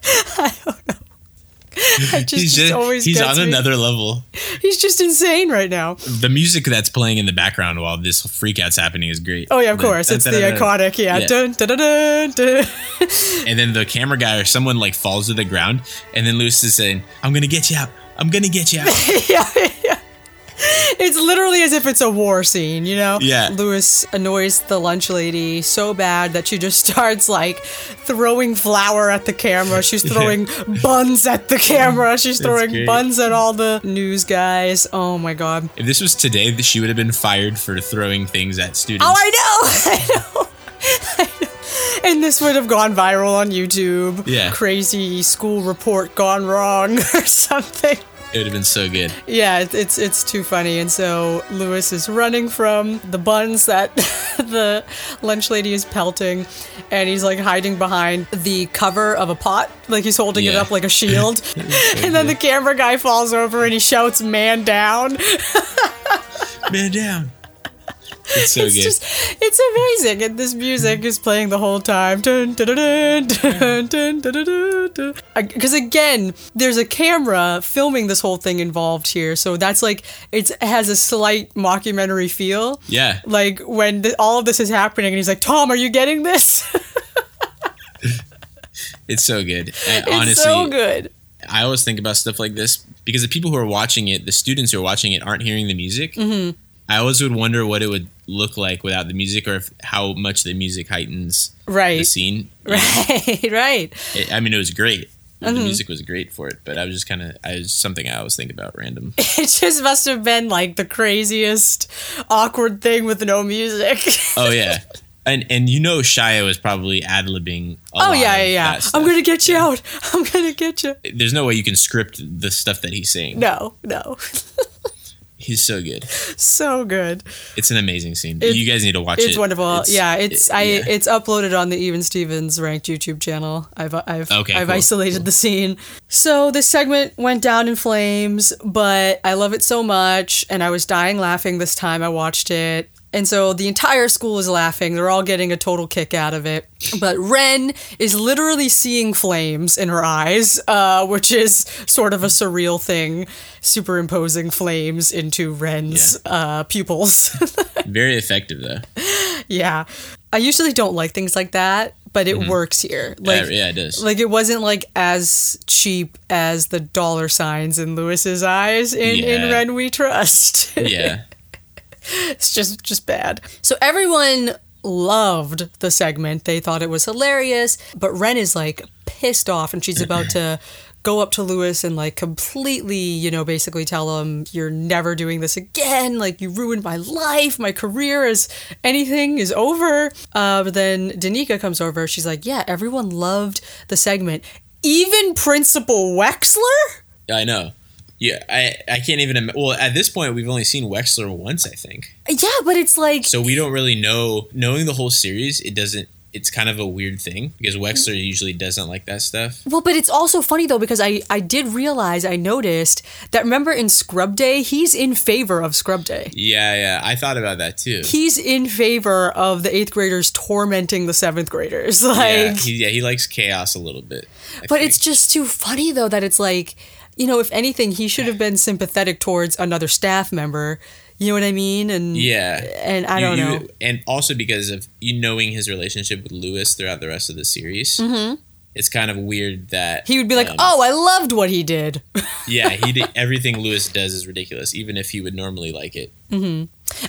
I don't know. just, he's just just, always he's on me. another level. He's just insane right now. The music that's playing in the background while this freakout's happening is great. Oh yeah, of The- course. It's the iconic, yeah. Yeah. Dun, dun, dun, dun, dun. And then the camera guy or someone like falls to the ground, and then Louis is saying, "I'm gonna get you out. I'm gonna get you out." yeah. it's literally as if it's a war scene, you know? Yeah. Louis annoys the lunch lady so bad that she just starts like throwing flour at the camera. She's throwing buns at the camera. She's throwing buns at all the news guys. Oh my god. If this was today, she would have been fired for throwing things at students. Oh, I know. I know. I know. And this would have gone viral on YouTube. Yeah. Crazy school report gone wrong or something. It would have been so good. Yeah, it- it's it's too funny. And so Louis is running from the buns that the lunch lady is pelting, and he's like hiding behind the cover of a pot, like he's holding it up like a shield. and then the camera guy falls over and he shouts, "Man down!" Man down. It's so it's good. just it's amazing and this music is playing the whole time because again there's a camera filming this whole thing involved here so that's like it's, it has a slight mockumentary feel yeah. like when th- all of this is happening and he's like tom are you getting this It's so good. I, it's honestly, so good I always think about stuff like this because the people who are watching it, the students who are watching it, aren't hearing the music. Mm-hmm. I always would wonder what it would look like without the music, or if, how much the music heightens right. the scene. right right It, I mean, it was great. Mm-hmm. The music was great for it, but I was just kind of, I was something I always think about random. it just must have been like the craziest awkward thing with no music oh yeah, and and you know, Shia was probably ad libbing. Oh yeah, yeah, yeah. I'm gonna get you out. I'm gonna get you. There's no way you can script the stuff that he's saying. No, no. He's so good. so good. It's an amazing scene. It's- you guys need to watch it. It's wonderful. yeah, it's it- I yeah. it's uploaded on the Even Stevens ranked YouTube channel. I've I've Okay, I've cool. isolated the scene. So this segment went down in flames, but I love it so much and I was dying laughing this time I watched it. And so the entire school is laughing. They're all getting a total kick out of it. But Ren is literally seeing flames in her eyes, uh, which is sort of a surreal thing, superimposing flames into Ren's uh, pupils. Very effective though. Yeah. I usually don't like things like that, but it works here. Like Mm-hmm. yeah, it does. Like it wasn't like as cheap as the dollar signs in Louis's eyes in, in Yeah. Ren We Trust. yeah. it's just just bad. So everyone loved the segment. They thought it was hilarious, but Ren is like pissed off and she's about to go up to Louis and like completely, you know, basically tell him you're never doing this again. Like you ruined my life, my career is anything is over. Uh, but then Danica comes over. She's like, "Yeah, everyone loved the segment, even Principal Wexler." I know. Yeah, I I can't even. Im- well, at this point, we've only seen Wexler once, I think. Yeah, but it's like So we don't really know. Knowing the whole series, it doesn't. It's kind of a weird thing because Wexler mm-hmm. usually doesn't like that stuff. Well, but it's also funny though because I I did realize I noticed that remember in Scrub Day he's in favor of Scrub Day. Yeah, yeah. I thought about that too. He's in favor of the eighth graders tormenting the seventh graders. Like, yeah, he, yeah, he likes chaos a little bit. I but it's just too funny though that it's like, you know, if anything, he should have been sympathetic towards another staff member. You know what I mean? And yeah, and I You- don't you- know. and also because of you knowing his relationship with Louis throughout the rest of the series. It's kind of weird that Mm-hmm. He would be like, um, "Oh, I loved what he did." yeah, he did, everything Louis does is ridiculous, even if he would normally like it.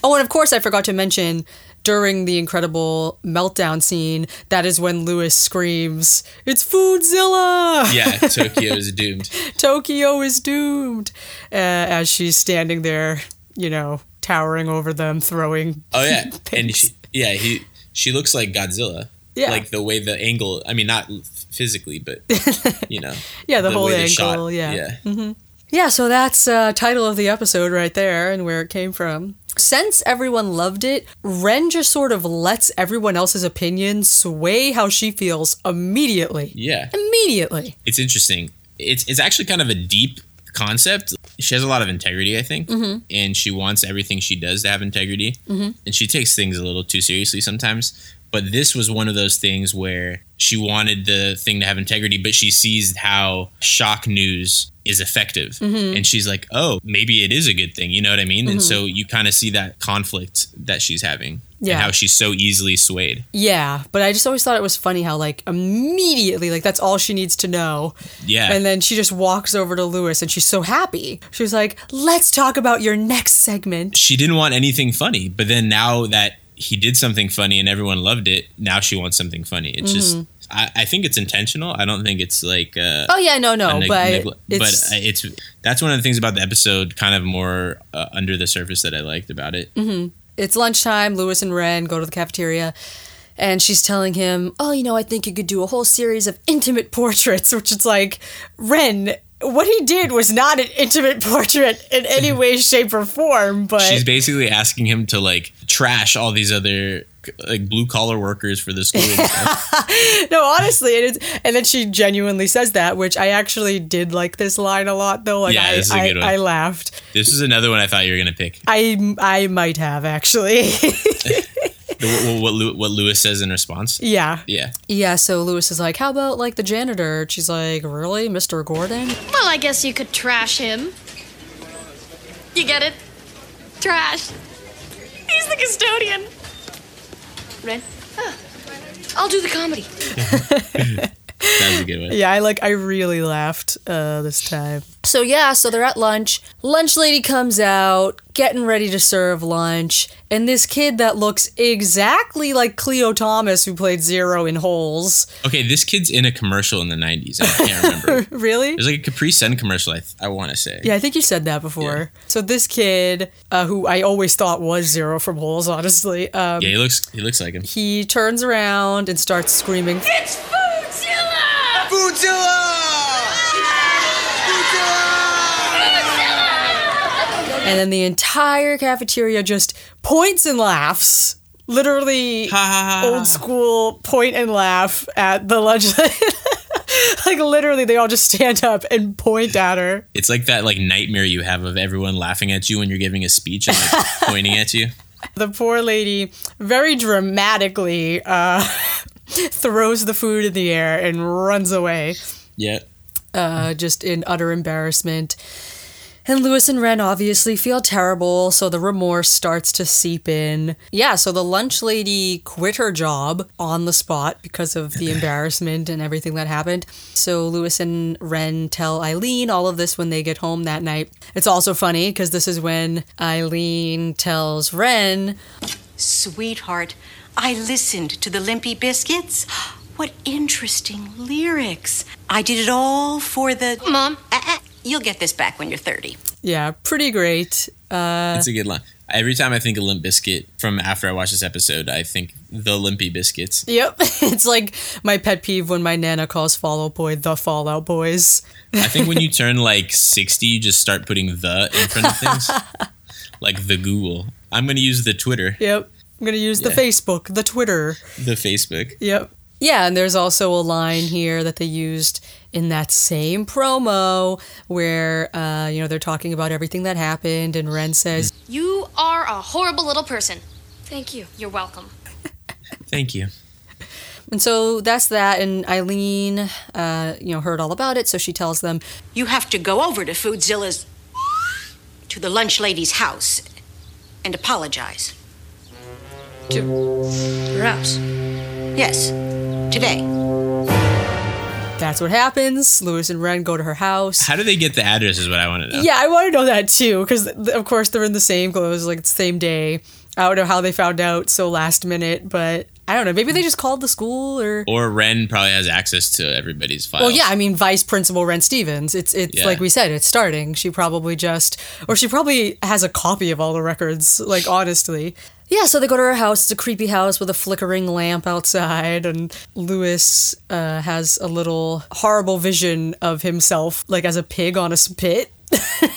Oh, and of course, I forgot to mention during the incredible meltdown scene, that is when Louis screams, It's Foodzilla! Yeah, Tokyo is doomed. Tokyo is doomed! Uh, as she's standing there, you know, towering over them, throwing. Oh yeah, and she, yeah, he she looks like Godzilla. Yeah. like the way the angle. I mean, not physically, but you know. Yeah, the, whole way they angle. shot, yeah. yeah. Yeah, so that's uh, title of the episode right there and where it came from. Since everyone loved it, Ren just sort of lets everyone else's opinion sway how she feels immediately. Yeah. Immediately. It's interesting. It's it's actually kind of a deep concept. She has a lot of integrity, I think, and she wants everything she does to have integrity. And she takes things a little too seriously sometimes. But this was one of those things where she wanted the thing to have integrity, but she sees how shock news is effective. Mm-hmm. And she's like, oh, maybe it is a good thing. You know what I mean? And so you kind of see that conflict that she's having Yeah. and how she's so easily swayed. Yeah, but I just always thought it was funny how like immediately like that's all she needs to know. Yeah. And then she just walks over to Louis and she's so happy. She was like, "Let's talk about your next segment." she didn't want anything funny, but then now that he did something funny and everyone loved it, now she wants something funny. It's just, I, I think it's intentional. I don't think it's like, uh, Mm-hmm. Oh yeah, no, no, neg- but it's, but it's that's one of the things about the episode, kind of more uh, under the surface that I liked about it. Mm-hmm. it's lunchtime. Louis and Ren go to the cafeteria. And she's telling him, "Oh, you know, I think you could do a whole series of intimate portraits." Which it's like, Ren, what he did was not an intimate portrait in any way, shape, or form. But She's basically asking him to like trash all these other like blue collar workers for the school. no, honestly, it is. And then she genuinely says that, which I actually did like this line a lot, though. Like, Yeah, I, this is a good one. I laughed. this is another one I thought you were gonna pick. I I might have actually. The, what, what, Lew- what Louis says in response. yeah. Yeah, Yeah, so Louis is like, "How about like the janitor?" She's like, "Really, Mr. Gordon?" Well, I guess you could trash him. You get it? Trash. He's the custodian. Ren? I'll do the comedy. that was a good one. Yeah, I like I really laughed uh this time. So yeah, so they're at lunch. Lunch lady comes out, getting ready to serve lunch, and this kid that looks exactly like Khleo Thomas who played Zero in Holes. Okay, this kid's in a commercial in the '90s. I can't remember. Really? There's like a Capri Sun commercial. I, th- I want to say. Yeah, I think you said that before. Yeah. So this kid, uh, who I always thought was Zero from Holes, honestly, um, Yeah, he looks. He looks like him. he turns around and starts screaming, It's Foodzilla! Foodzilla! and then the entire cafeteria just points and laughs. Literally, Ha, ha, ha, ha. old school point and laugh at the lunch. like literally, they all just stand up and point at her. It's like that like nightmare you have of everyone laughing at you when you're giving a speech and like pointing at you. The poor lady, very dramatically, uh, throws the food in the air and runs away. Yeah. uh, just in utter embarrassment. And Louis and Ren obviously feel terrible, so the remorse starts to seep in. Yeah, so the lunch lady quit her job on the spot because of the embarrassment and everything that happened. So Louis and Ren tell Eileen all of this when they get home that night. It's also funny because this is when Eileen tells Ren, Sweetheart, I listened to the Limpy Biscuits. What interesting lyrics. I did it all for the. Mom, Uh, uh, you'll get this back when you're 30. yeah, pretty great. Uh, It's a good line. Every time I think of Limp Bizkit from after I watch this episode, I think the Limpy Biscuits. Yep, it's like my pet peeve when my nana calls Fall Out Boy the Fallout Boys. I think when you turn like 60, you just start putting the in front of things. like the Google. I'm going to use the Twitter, Yep. I'm going to use the Yeah. Facebook, the Twitter. the Facebook. Yep. Yeah, and there's also a line here that they used in that same promo where, uh, you know, they're talking about everything that happened, and Ren says, you are a horrible little person. Thank you. You're welcome. Thank you. and so that's that. And Eileen, uh, you know, heard all about it, so she tells them, You have to go over to Foodzilla's. to the lunch lady's house and apologize. To your house. Yes, today. that's what happens. Louis and Ren go to her house. How do they get the address is what I want to know. Yeah, I want to know that too, because of course they're in the same clothes, like the same day. I don't know how they found out so last minute, but I don't know. Maybe they just called the school or. Or Ren probably has access to everybody's files. Well, yeah, I mean, Vice Principal Ren Stevens. It's it's Yeah. like we said, it's starting. She probably just, or she probably has a copy of all the records. Like honestly, yeah. So they go to her house. It's a creepy house with a flickering lamp outside, and Louis uh, has a little horrible vision of himself, like as a pig on a spit.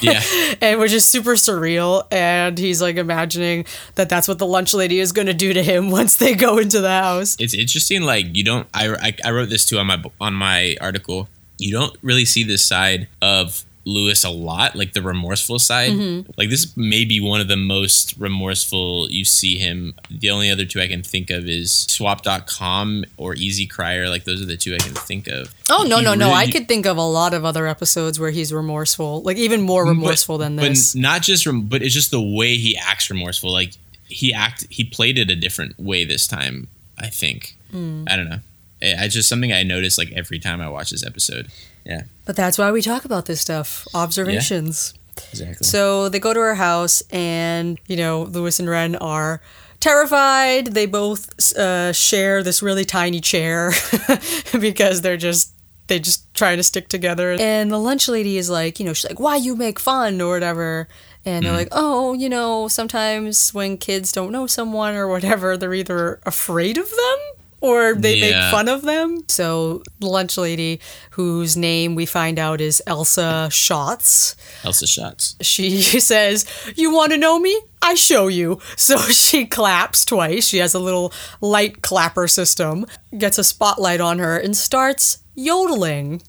Yeah. and which is super surreal. And he's like imagining that that's what the lunch lady is going to do to him once they go into the house. it's interesting like you don't I, I, I wrote this too on my on my article you don't really see this side of Louis a lot, like the remorseful side. Mm-hmm. Like this may be one of the most remorseful you see him. The only other two I can think of is swap.com or Easy Crier. Like those are the two I can think of. Oh no He no no! I could think of a lot of other episodes where he's remorseful, like even more remorseful than this. But not just rem- but it's just the way he acts remorseful. Like he act he played it a different way this time, I think. Hmm. I don't know. I I just something I notice like every time I watch this episode. Yeah, But that's why we talk about this stuff. Observations. exactly. So they go to her house, and you know, Louis and Ren are terrified. They both uh, share this really tiny chair because they're just they just trying to stick together. And the lunch lady is like, you know, she's like, "Why you make fun or whatever." And they're like, "Oh, you know, sometimes when kids don't know someone or whatever, they're either afraid of them." Or they Yeah. make fun of them. So lunch lady, whose name we find out is Elsa Schatz, Elsa Schatz. she says, You want to know me? I show you. So she claps twice. She has a little light clapper system, gets a spotlight on her, and starts yodeling.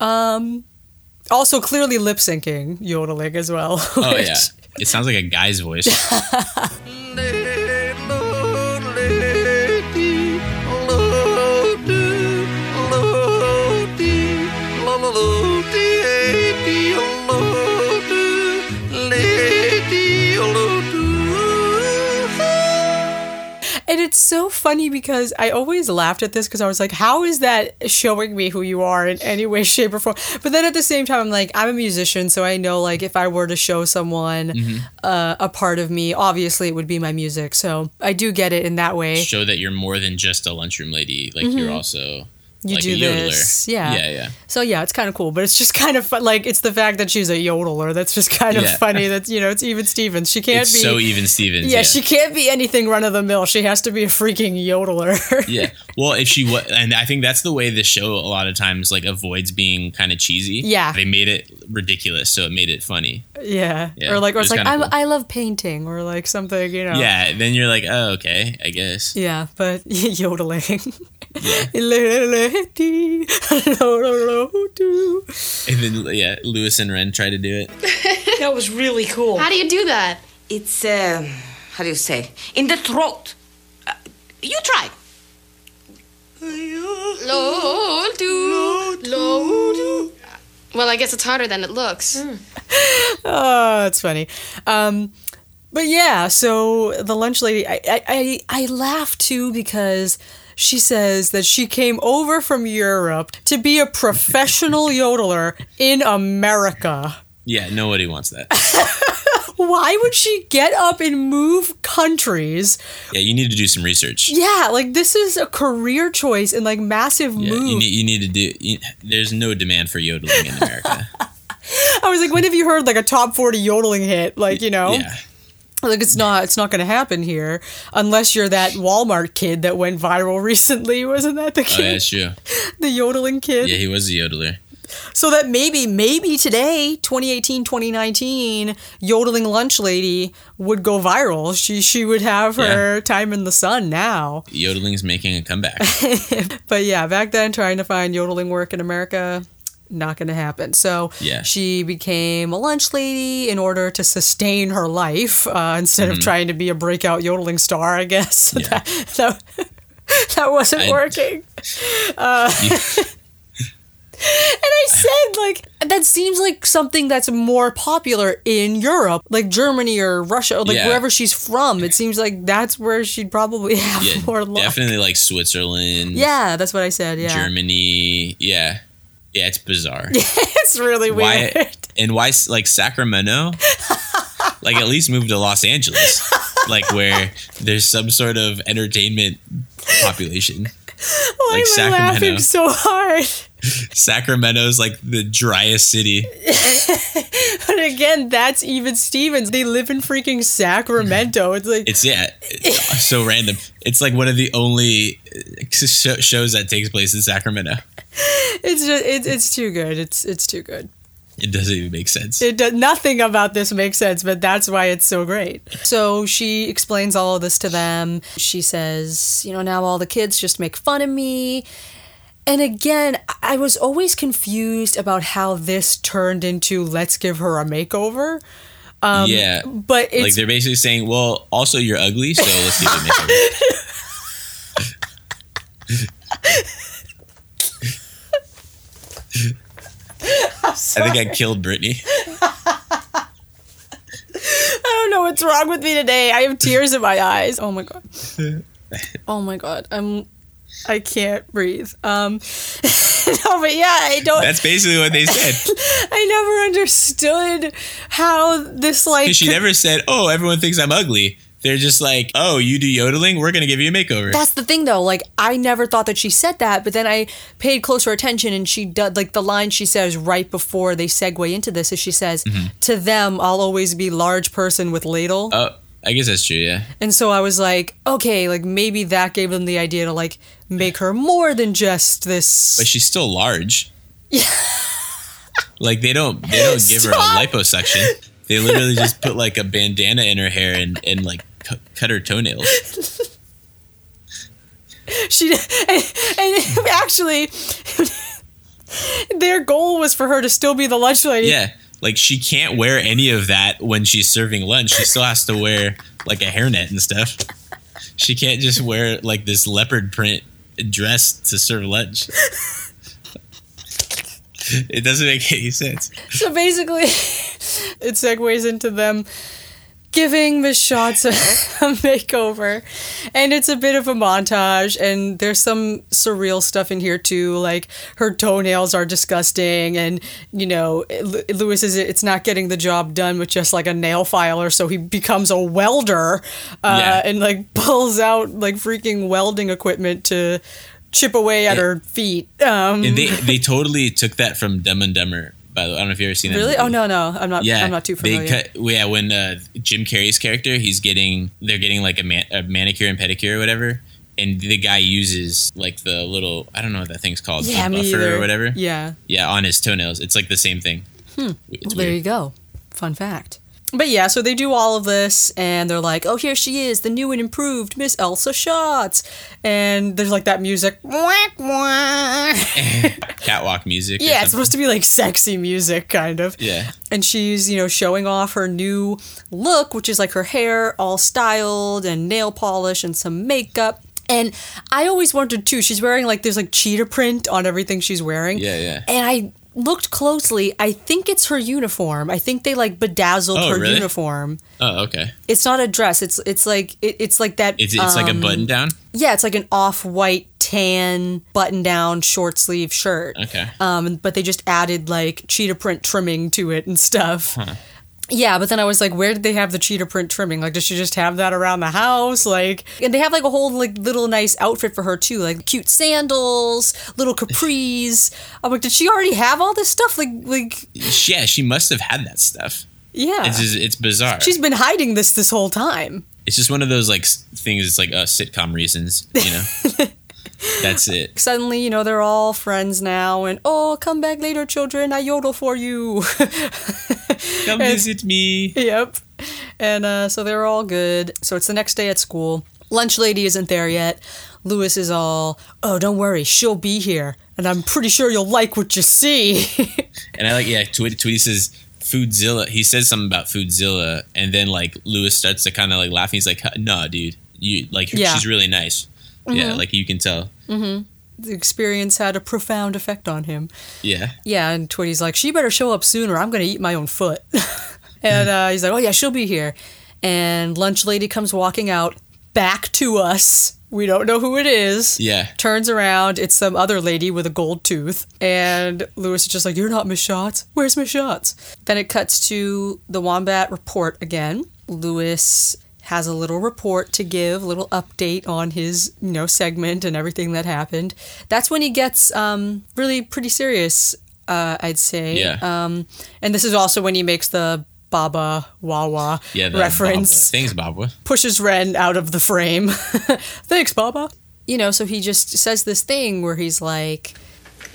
Um, also, clearly lip syncing yodeling as well. Oh yeah, it sounds like a guy's voice. And it's so funny because I always laughed at this because I was like, how is that showing me who you are in any way, shape, or form? But then at the same time, I'm like, I'm a musician, so I know like if I were to show someone Mm-hmm. uh, a part of me, obviously it would be my music. So I do get it in that way. Show that you're more than just a lunchroom lady. Like you're also Mm-hmm. You like do this, yeah. yeah, yeah. So yeah, it's kind of cool, but it's just kind of fun. Like it's the fact that she's a yodeler that's just kind of Yeah. funny. That you know, it's even Stevens. She can't It's be. so even Stevens. yeah, Yeah, she can't be anything run of the mill. She has to be a freaking yodeler. yeah. Well, if she was, and I think that's the way the show a lot of times like avoids being kind of cheesy. Yeah. they made it ridiculous, so it made it funny. yeah. Yeah, or like, or it it's like I'm, cool. I love painting, or like something. You know. Yeah, then you're like, oh, okay, I guess. Yeah, but yodeling. And then yeah, Louis and Ren try to do it. That was really cool. How do you do that? It's, uh, how do you say? In the throat. Uh, you try. Low, do, low, do. Well, I guess it's harder than it looks. oh, that's funny. Um, but yeah, so the lunch lady, I, I, I, I laugh too because she says that she came over from Europe to be a professional yodeler in America. Yeah, nobody wants that. Why would she get up and move countries? Yeah, you need to do some research. Yeah, like this is a career choice and like massive Yeah, move. you need you need to do. You, there's no demand for yodeling in America. I was like, when have you heard like a top 40 yodeling hit? Like, you know? Yeah, Like it's not it's not going to happen here unless you're that Walmart kid that went viral recently. Wasn't that the oh yeah, kid? it's true. the yodeling kid? Yeah, he was a yodeler. So that maybe maybe today, 2018, 2019, yodeling lunch lady would go viral. She she would have her time in the sun now. Yodeling's making a comeback. But yeah, back then trying to find yodeling work in America not going to happen. So Yeah. she became a lunch lady in order to sustain her life uh, instead of trying to be a breakout yodeling star, I guess. Mm-hmm. Yeah. that, that, that wasn't I- working. Uh, And I said, like, that seems like something that's more popular in Europe, like Germany or Russia, or like Yeah. wherever she's from. It seems like that's where she'd probably have Yeah, more luck. definitely like Switzerland. Yeah, that's what I said. Yeah. Germany. Yeah, yeah, it's bizarre. it's really weird. why and why like Sacramento? like at least move to Los Angeles, like where there's some sort of entertainment population. Why like am I laughing so hard? Sacramento's like the driest city. But again, that's even Stevens. They live in freaking Sacramento. It's like It's yeah, it's so random. It's like one of the only uh, shows that takes place in Sacramento. it's just it's it's too good. It's it's too good. It doesn't even make sense. It does, nothing about this makes sense, but that's why it's so great. So she explains all of this to them. She says, you know, now all the kids just make fun of me. And again, I was always confused about how this turned into let's give her a makeover. Um, yeah, but it's like they're basically saying, "Well, also you're ugly, so let's give you a makeover." I think I killed Brittany. I don't know what's wrong with me today. I have tears in my eyes. Oh my god. Oh my god. I'm I can't breathe. Um No, but yeah, I don't That's basically what they said. I never understood how this like she never said, "Oh, everyone thinks I'm ugly." They're just like, "Oh, you do yodeling? We're gonna give you a makeover." That's the thing, though. Like, I never thought that she said that, but then I paid closer attention, and she does like the line she says right before they segue into this is she says, "To them, I'll always be large person with ladle." oh, I guess that's true. Yeah. and so I was like, okay, like maybe that gave them the idea to like make her more than just this. but she's still large. Yeah. like they don't they don't give her a liposuction. They literally just put like a bandana in her hair and and like cu- cut her toenails. she and, and actually, their goal was for her to still be the lunch lady. Yeah. Like she can't wear any of that when she's serving lunch. She still has to wear like a hairnet and stuff. She can't just wear like this leopard print dress to serve lunch. It doesn't make any sense. So basically, it segues into them giving Miss Schatz a, a makeover. And it's a bit of a montage, and there's some surreal stuff in here too. Like her toenails are disgusting, and you know, Louis is it's not getting the job done with just like a nail filer, so he becomes a welder uh, Yeah. and like pulls out like freaking welding equipment to chip away at her feet. Um, And they they totally took that from Dumb and Dumber. By the way, I don't know if you ever seen that. really? movie. Oh no, no, I'm not. Yeah, I'm not too familiar. Cut, yeah, when uh, Jim Carrey's character, he's getting, they're getting like a, man, a manicure and pedicure or whatever, and the guy uses like the little, I don't know what that thing's called, yeah, buffer either. or whatever. Yeah. Yeah, on his toenails. It's like the same thing. Hmm. It's There you go. Fun fact. But yeah, so they do all of this, and they're like, "Oh, here she is, the new and improved Miss Elsa Schatz," and there's like that music. Catwalk music. Yeah, it's supposed to be like sexy music, kind of. Yeah. And she's, you know, showing off her new look, which is like her hair all styled and nail polish and some makeup. And I always wondered too, she's wearing like there's like cheetah print on everything she's wearing. Yeah, yeah. And I looked closely. I think it's her uniform. I think they like bedazzled Oh, her really? uniform. Oh, okay. It's not a dress. It's it's like it, it's like that. It's, it's like a um, button down. Yeah, it's like an off-white tan button-down short sleeve shirt. Okay. Um, but they just added like cheetah print trimming to it and stuff. Yeah, but then I was like, where did they have the cheetah print trimming? Like, does she just have that around the house? Like, and they have like a whole like little nice outfit for her too, like cute sandals, little capris. I'm like, did she already have all this stuff? Like, like, Yeah, she must have had that stuff. yeah, It's just, it's bizarre. she's been hiding this this whole time. it's just one of those like things. It's like uh, sitcom reasons, you know. That's it. Suddenly, you know, they're all friends now, and oh, come back later, children. I yodel for you. Come visit me. Yep. And uh, so they're all good. So it's the next day at school. Lunch lady isn't there yet. Louis is all, oh, don't worry, she'll be here. And I'm pretty sure you'll like what you see. And I like, yeah, Twitty, Twitty says Foodzilla. He says something about Foodzilla, and then like Louis starts to kind of like laugh. He's like, "Huh, "No, dude, you like Yeah. she's really nice. Yeah, like you can tell. The experience had a profound effect on him. Yeah, Yeah, and Twitty's like, she better show up soon or I'm going to eat my own foot. and uh, he's like, oh, yeah, she'll be here. And lunch lady comes walking out back to us. We don't know who it is. yeah. turns around, it's some other lady with a gold tooth, and Louis is just like, You're not Miss Schatz. Where's Miss Schatz? Then it cuts to the Wombat report again. Louis has a little report to give, a little update on his, you know, segment and everything that happened. That's when he gets um, really pretty serious, uh, I'd say. Yeah. Um, and this is also when he makes the Baba Wawa Yeah, the reference Bobwa. Thanks, Bobwa. pushes Ren out of the frame. Thanks, Baba. You know, so he just says this thing where he's like,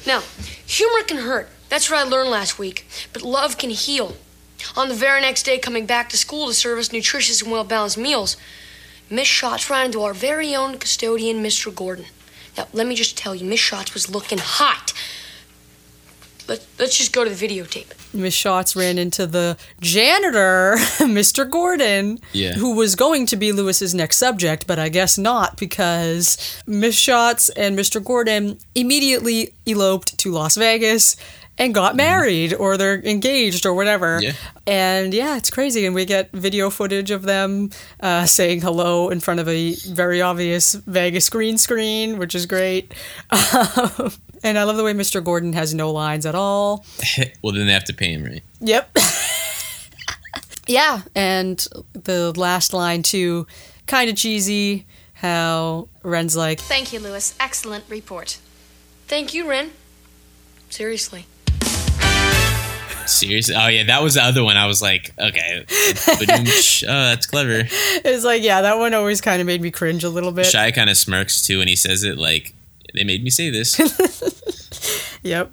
Now, humor can hurt. That's what I learned last week. But love can heal. On the very next day, coming back to school to serve us nutritious and well balanced meals, Miss Schatz ran into our very own custodian, Mr. Gordon. Now, let me just tell you, Miss Schatz was looking hot. Let, let's just go to the videotape. Miss Schatz ran into the janitor, Mr. Gordon, Yeah. who was going to be Louis's next subject, but I guess not because Miss Schatz and Mr. Gordon immediately eloped to Las Vegas and got married or they're engaged or whatever. Yeah. And yeah, it's crazy. And we get video footage of them uh, saying hello in front of a very obvious Vegas green screen, which is great. Um, and I love the way Mr. Gordon has no lines at all. well, then they have to pay him, right? Yep. yeah, and the last line too, kind of cheesy. How Ren's like, Thank you, Louis. Excellent report. Thank you, Ren. Seriously. Seriously? Oh yeah, that was the other one. I was like, okay, oh, that's clever. it's like, yeah, that one always kind of made me cringe a little bit. Shia kind of smirks too when he says it. Like they made me say this. Yep.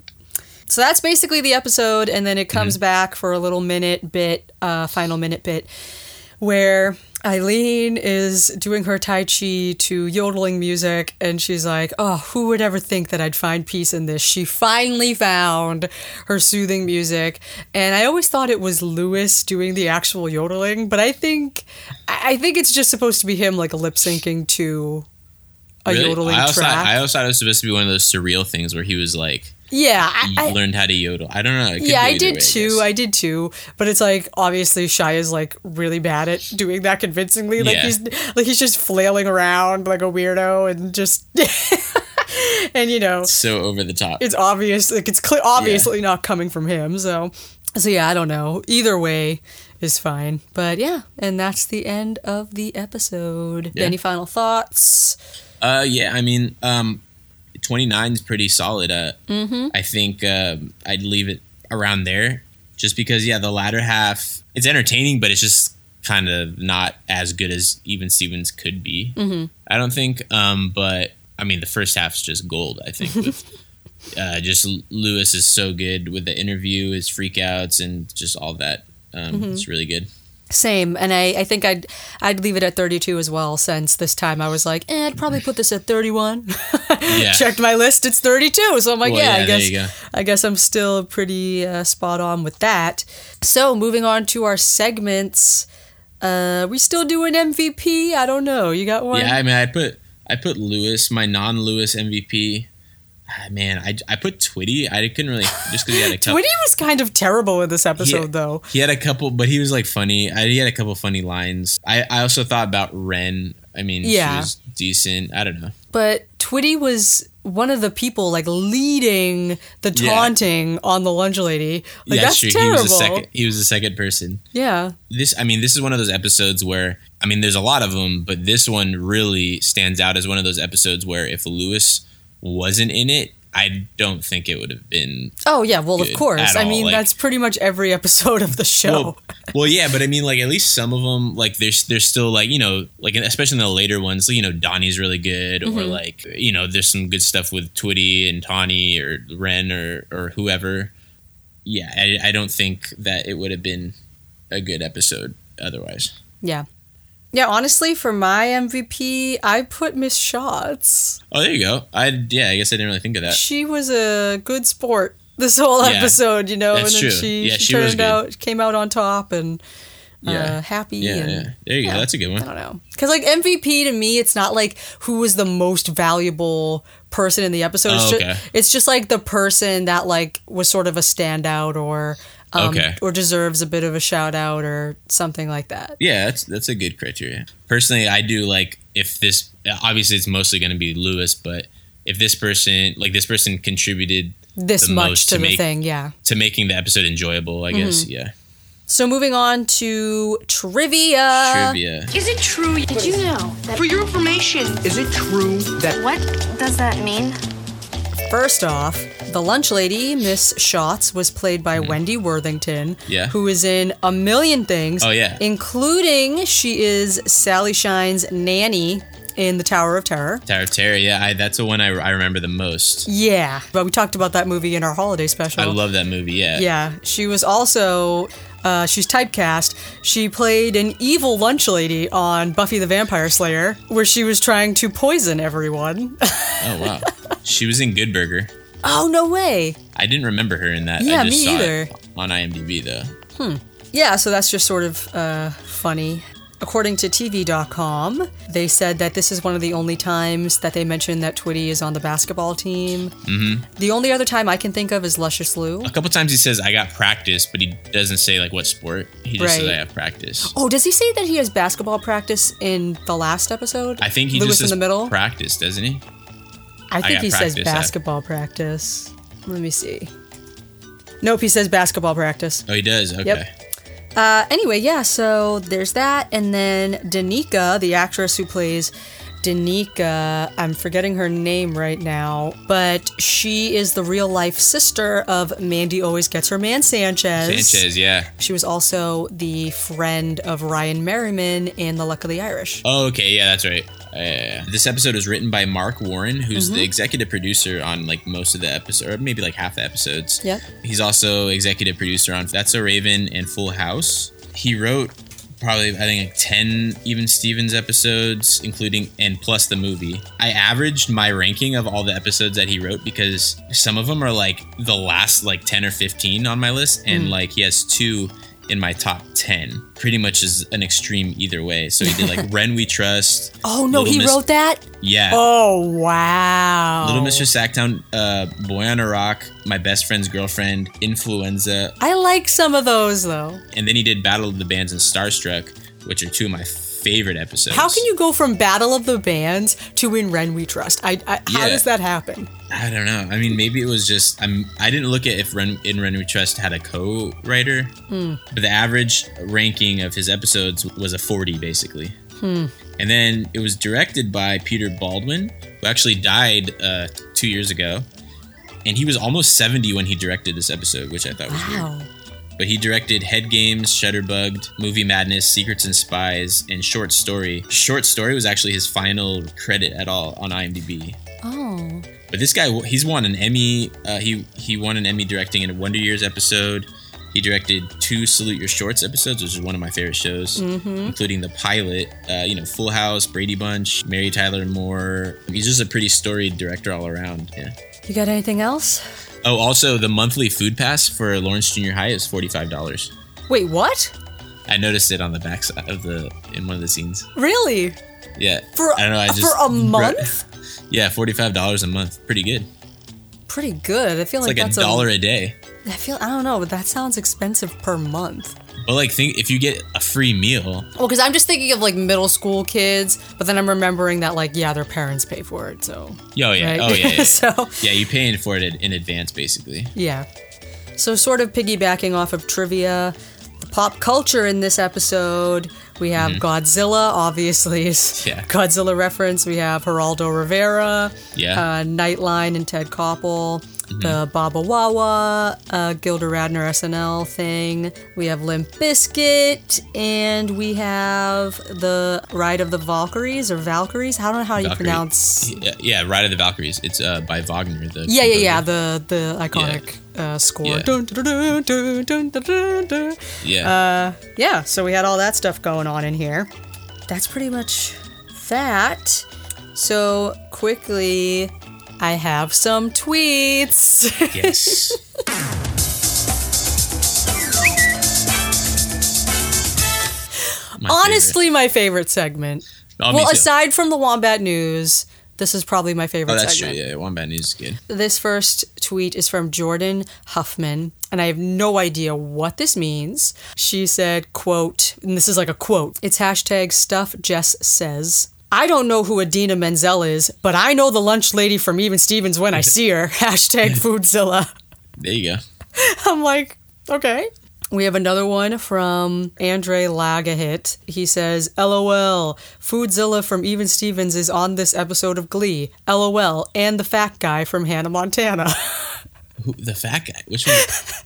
So that's basically the episode, and then it comes back for a little minute bit, uh, final minute bit, where Eileen is doing her Tai Chi to yodeling music, and she's like, Oh, who would ever think that I'd find peace in this? She finally found her soothing music. And I always thought it was Louis doing the actual yodeling, but I think I think it's just supposed to be him like lip syncing to a Really? yodeling I also, track. I also thought it was supposed to be one of those surreal things where he was like, yeah, I, learned how to yodel. I don't know. Yeah, I did way, too. guess. I, did too. But it's like obviously Shia is like really bad at doing that convincingly. Like Yeah. he's like he's just flailing around like a weirdo and just and you know so over the top. it's obvious like it's clear obviously not coming from him. So so yeah, I don't know. Either way is fine. But yeah, and that's the end of the episode. Yeah. Any final thoughts? Uh, yeah, I mean, um, 29 is pretty solid. Uh, I think um I'd leave it around there just because, yeah, the latter half, it's entertaining, but it's just kind of not as good as even Stevens could be. I don't think. Um, but I mean, the first half's just gold, I think. With, uh, just Louis is so good with the interview, his freakouts, and just all that. Um, It's really good. Same, and I, I think I'd I'd leave it at 32 as well. Since this time I was like, eh, I'd probably put this at 31. Yeah. Checked my list, it's 32. So I'm like, Well, yeah, yeah, I guess. I guess I'm still pretty uh, spot on with that. So moving on to our segments, uh, we still doing MVP? I don't know. You got one? Yeah, I mean, I put I put Louis, my non-Louis MVP. Ah, man, I, I put Twitty. I couldn't really just because he had a couple. Twitty was kind of terrible in this episode, he, though. He had a couple, but he was like funny. I, he had a couple funny lines. I, I also thought about Ren. I mean, Yeah. she was decent. I don't know. But Twitty was one of the people like leading the Yeah. taunting on the lunch lady. Like, yeah, that's true. terrible. He was the second. He was the second person. Yeah. This, I mean, this is one of those episodes where I mean, there's a lot of them, but this one really stands out as one of those episodes where if Louis wasn't in it, I don't think it would have been Oh yeah, well of course. I mean like- that's pretty much every episode of the show. Well, well, yeah, but I mean, like at least some of them, like there's there's still like you know, like especially in the later ones, you know, Donnie's really good, or Mm-hmm. like you know, there's some good stuff with Twitty and Tawny or Ren or or whoever. Yeah, I, I don't think that it would have been a good episode otherwise. yeah. Yeah, honestly, for my MVP, I put Miss Schatz. Oh, there you go. I yeah, I guess I didn't really think of that. She was a good sport this whole Yeah, episode, you know, that's and then true. she, Yeah, she, she turned out came out on top and uh, Yeah. happy Yeah, and yeah. There you yeah. go. That's a good one. I don't know. Because, like, MVP to me, it's not like who was the most valuable person in the episode. It's, Oh, okay. it's just like the person that, like, was sort of a standout or. Um, Okay. Or deserves a bit of a shout out or something like that. Yeah, that's that's a good criteria. Personally, I do like if this. Obviously, it's mostly going to be Louis, but if this person, like this person, contributed This the much most to, to the thing, yeah. to making the episode enjoyable, I Mm-hmm. guess. Yeah. So moving on to trivia. Trivia. Is it true? Did you know that? For your information, is it true that What does that mean? First off, the lunch lady, Miss Schatz, was played by mm. Wendy Worthington. Yeah. who is in a million things. Oh, yeah. Including she is Sally Shine's nanny in the Tower of Terror. Tower of Terror. Yeah, I, that's the one I, I remember the most. Yeah, but we talked about that movie in our holiday special. I love that movie. Yeah. Yeah, she was also uh, she's typecast. She played an evil lunch lady on Buffy the Vampire Slayer, where she was trying to poison everyone. Oh wow. she was in Good Burger. oh no way! I didn't remember her in that. Yeah, I just me saw either. It on IMDb though. Hmm. Yeah, so that's just sort of uh, funny. According to TV.com, they said that this is one of the only times that they mentioned that Twitty is on the basketball team. Mm-hmm. The only other time I can think of is Luscious Lou. A couple times he says I got practice, but he doesn't say like what sport. He just says I have practice. Oh, does he say that he has basketball practice in the last episode? I think he Louis just in says the middle. practice, doesn't he? I think got he says practice, basketball practice. Let me see. Nope, he says basketball practice. Oh, he does. Okay. Uh, anyway, yeah, so there's that. And then Danica, the actress who plays Danica, I'm forgetting her name right now, but she is the real life sister of Mandy Always Gets Her Man Sanchez. Sanchez, yeah. She was also the friend of Ryan Merriman in The Luck of the Irish. Oh, okay, yeah, that's right. Uh. This episode was written by Marc Warren, who's Mm-hmm. the executive producer on like most of the episodes, or maybe like half the episodes. Yeah. He's also executive producer on That's So Raven and Full House. He wrote probably I think like ten even Stevens episodes, including and plus the movie. I averaged my ranking of all the episodes that he wrote because some of them are like the last like ten or fifteen on my list, Mm. and like he has two in my top 10 pretty much is an extreme either way so he did like ren we trust Oh, no, Little he wrote that? yeah Oh, wow. little mr sacktown uh boy on a rock my best friend's girlfriend influenza I like some of those, though. and then he did battle of the bands and starstruck which are two of my favorite episodes How can you go from Battle of the Bands to In Ren We Trust? I, I How Yeah. does that happen? i don't know i mean maybe it was just i'm i didn't look at if ren in ren we trust had a co-writer Hmm. but the average ranking of his episodes was a 40 basically Hmm. and then it was directed by peter baldwin who actually died uh, two years ago and he was almost 70 when he directed this episode which i thought was weird Wow. But he directed Head Games, Shutterbugged, Movie Madness, Secrets and Spies, and Short Story. Short Story was actually his final credit at all on IMDb. Oh. But this guy, he's won an Emmy. Uh, he he won an Emmy directing in a Wonder Years episode. He directed two Salute Your Shorts episodes, which is one of my favorite shows, including the pilot. Uh, you know, Full House, Brady Bunch, Mary Tyler Moore. He's just a pretty storied director all around. Yeah. You got anything else? Oh, also the monthly food pass for Lawrence Junior High is forty five dollars. Wait, what? I noticed it on the back side of the in one of the scenes. Really? Yeah, For I don't know. I just for a month? Yeah, forty five dollars a month, pretty good. Pretty good. I feel It's like, like, a that's dollar a day. I feel I don't know, but that sounds expensive per month. But like, think if you get a free meal, Well, because I'm just thinking of like middle school kids, but then I'm remembering that like yeah, their parents pay for it, so oh yeah, right? oh yeah, yeah. so yeah, you paying for it in advance basically. Yeah. So, sort of piggybacking off of trivia, the pop culture in this episode, we have Godzilla, obviously, Mm-hmm. Yeah. Godzilla reference. We have Geraldo Rivera, Yeah. uh, Nightline and Ted Koppel, Mm-hmm. the Baba Wawa, uh, Gilda Radner SNL thing. We have Limp Bizkit, and we have the Ride of the Valkyries or Valkyries. I don't know how you pronounce. Yeah, yeah, Ride of the Valkyries. It's uh by Wagner. The Yeah, yeah, yeah. The the iconic uh, score. Yeah. Dun, dun, dun, yeah. Yeah, so we had all that stuff going on in here. That's pretty much that. So quickly, I have some tweets. yes. My Honestly, my favorite segment. Oh, well, aside from the Wombat News, this is probably my favorite oh, that's segment. true. Yeah, Wombat News is good. This first tweet is from Jordan Huffman, and I have no idea what this means. She said, quote, and this is like a quote. It's hashtag stuff Jess says. I don't know who Idina Menzel is, but I know the lunch lady from Even Stevens when I see her. Hashtag Foodzilla. There you go. I'm like, okay. We have another one from Andre Lagahit. He says, LOL, Foodzilla from Even Stevens is on this episode of Glee. LOL, and the fat guy from Hannah Montana. Who, the fat guy. Which one?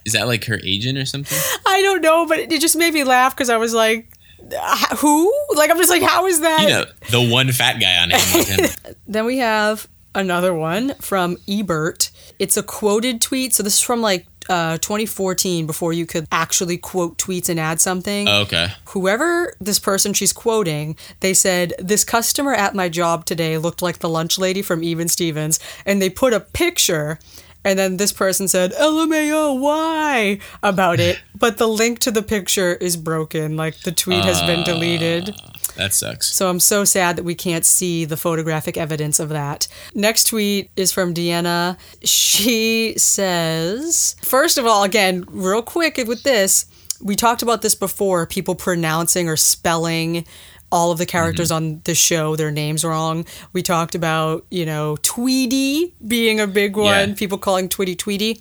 is that like her agent or something? I don't know, but it just made me laugh because I was like, "H- who? Like, I'm just like, how is that? You know, the one fat guy on it. Then we have another one from Ebert. It's a quoted tweet. So this is from like uh, 2014 before you could actually quote tweets and add something. Oh, okay. Whoever this person she's quoting, they said, This customer at my job today looked like the lunch lady from Even Stevens. And they put a picture And then this person said, LMAO, why? about it. But the link to the picture is broken. Like the tweet has been uh, deleted. That sucks. So I'm so sad that we can't see the photographic evidence of that. Next tweet is from Deanna. She says, first of all, again, real quick with this, we talked about this before people pronouncing or spelling all of the characters on the show their names wrong. We talked about, you know, Tweety being a big one, Yeah. people calling Tweety Tweety.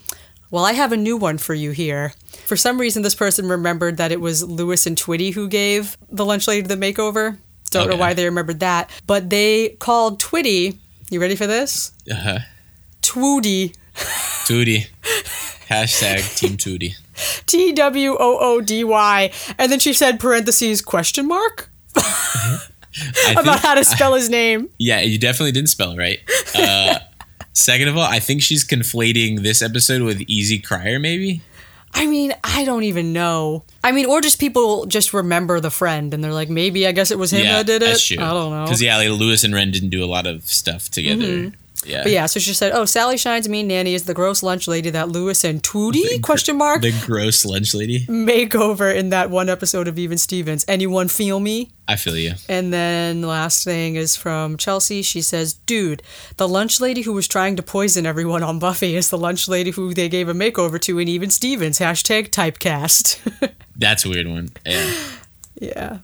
Well, I have a new one for you here. For some reason, this person remembered that it was Louis and Twitty who gave the lunch lady the makeover. Don't know why they remembered that. But they called Twitty, you ready for this? Uh-huh. Twooty. Tootie. Hashtag Team Tootie. T W O O D Y. And then she said parentheses question mark about think- how to spell his name. Yeah, you definitely didn't spell it right. Uh, second of all, I think she's conflating this episode with Easy Crier, maybe. I mean, I don't even know. I mean, or just people just remember the friend and they're like, maybe I guess it was him yeah, that did it. I don't know. Because yeah, like Louis and Ren didn't do a lot of stuff together. Yeah, But yeah, so she said, "Oh, Sally Shine's mean nanny is the gross lunch lady that Louis and Tootie question mark the gross lunch lady. makeover in that one episode of Even Stevens. Anyone feel me?" I feel you. And then the last thing is from Chelsea. She says, "Dude, the lunch lady who was trying to poison everyone on Buffy is the lunch lady who they gave a makeover to in Even Stevens." Hashtag typecast. That's a weird one. Yeah, yeah,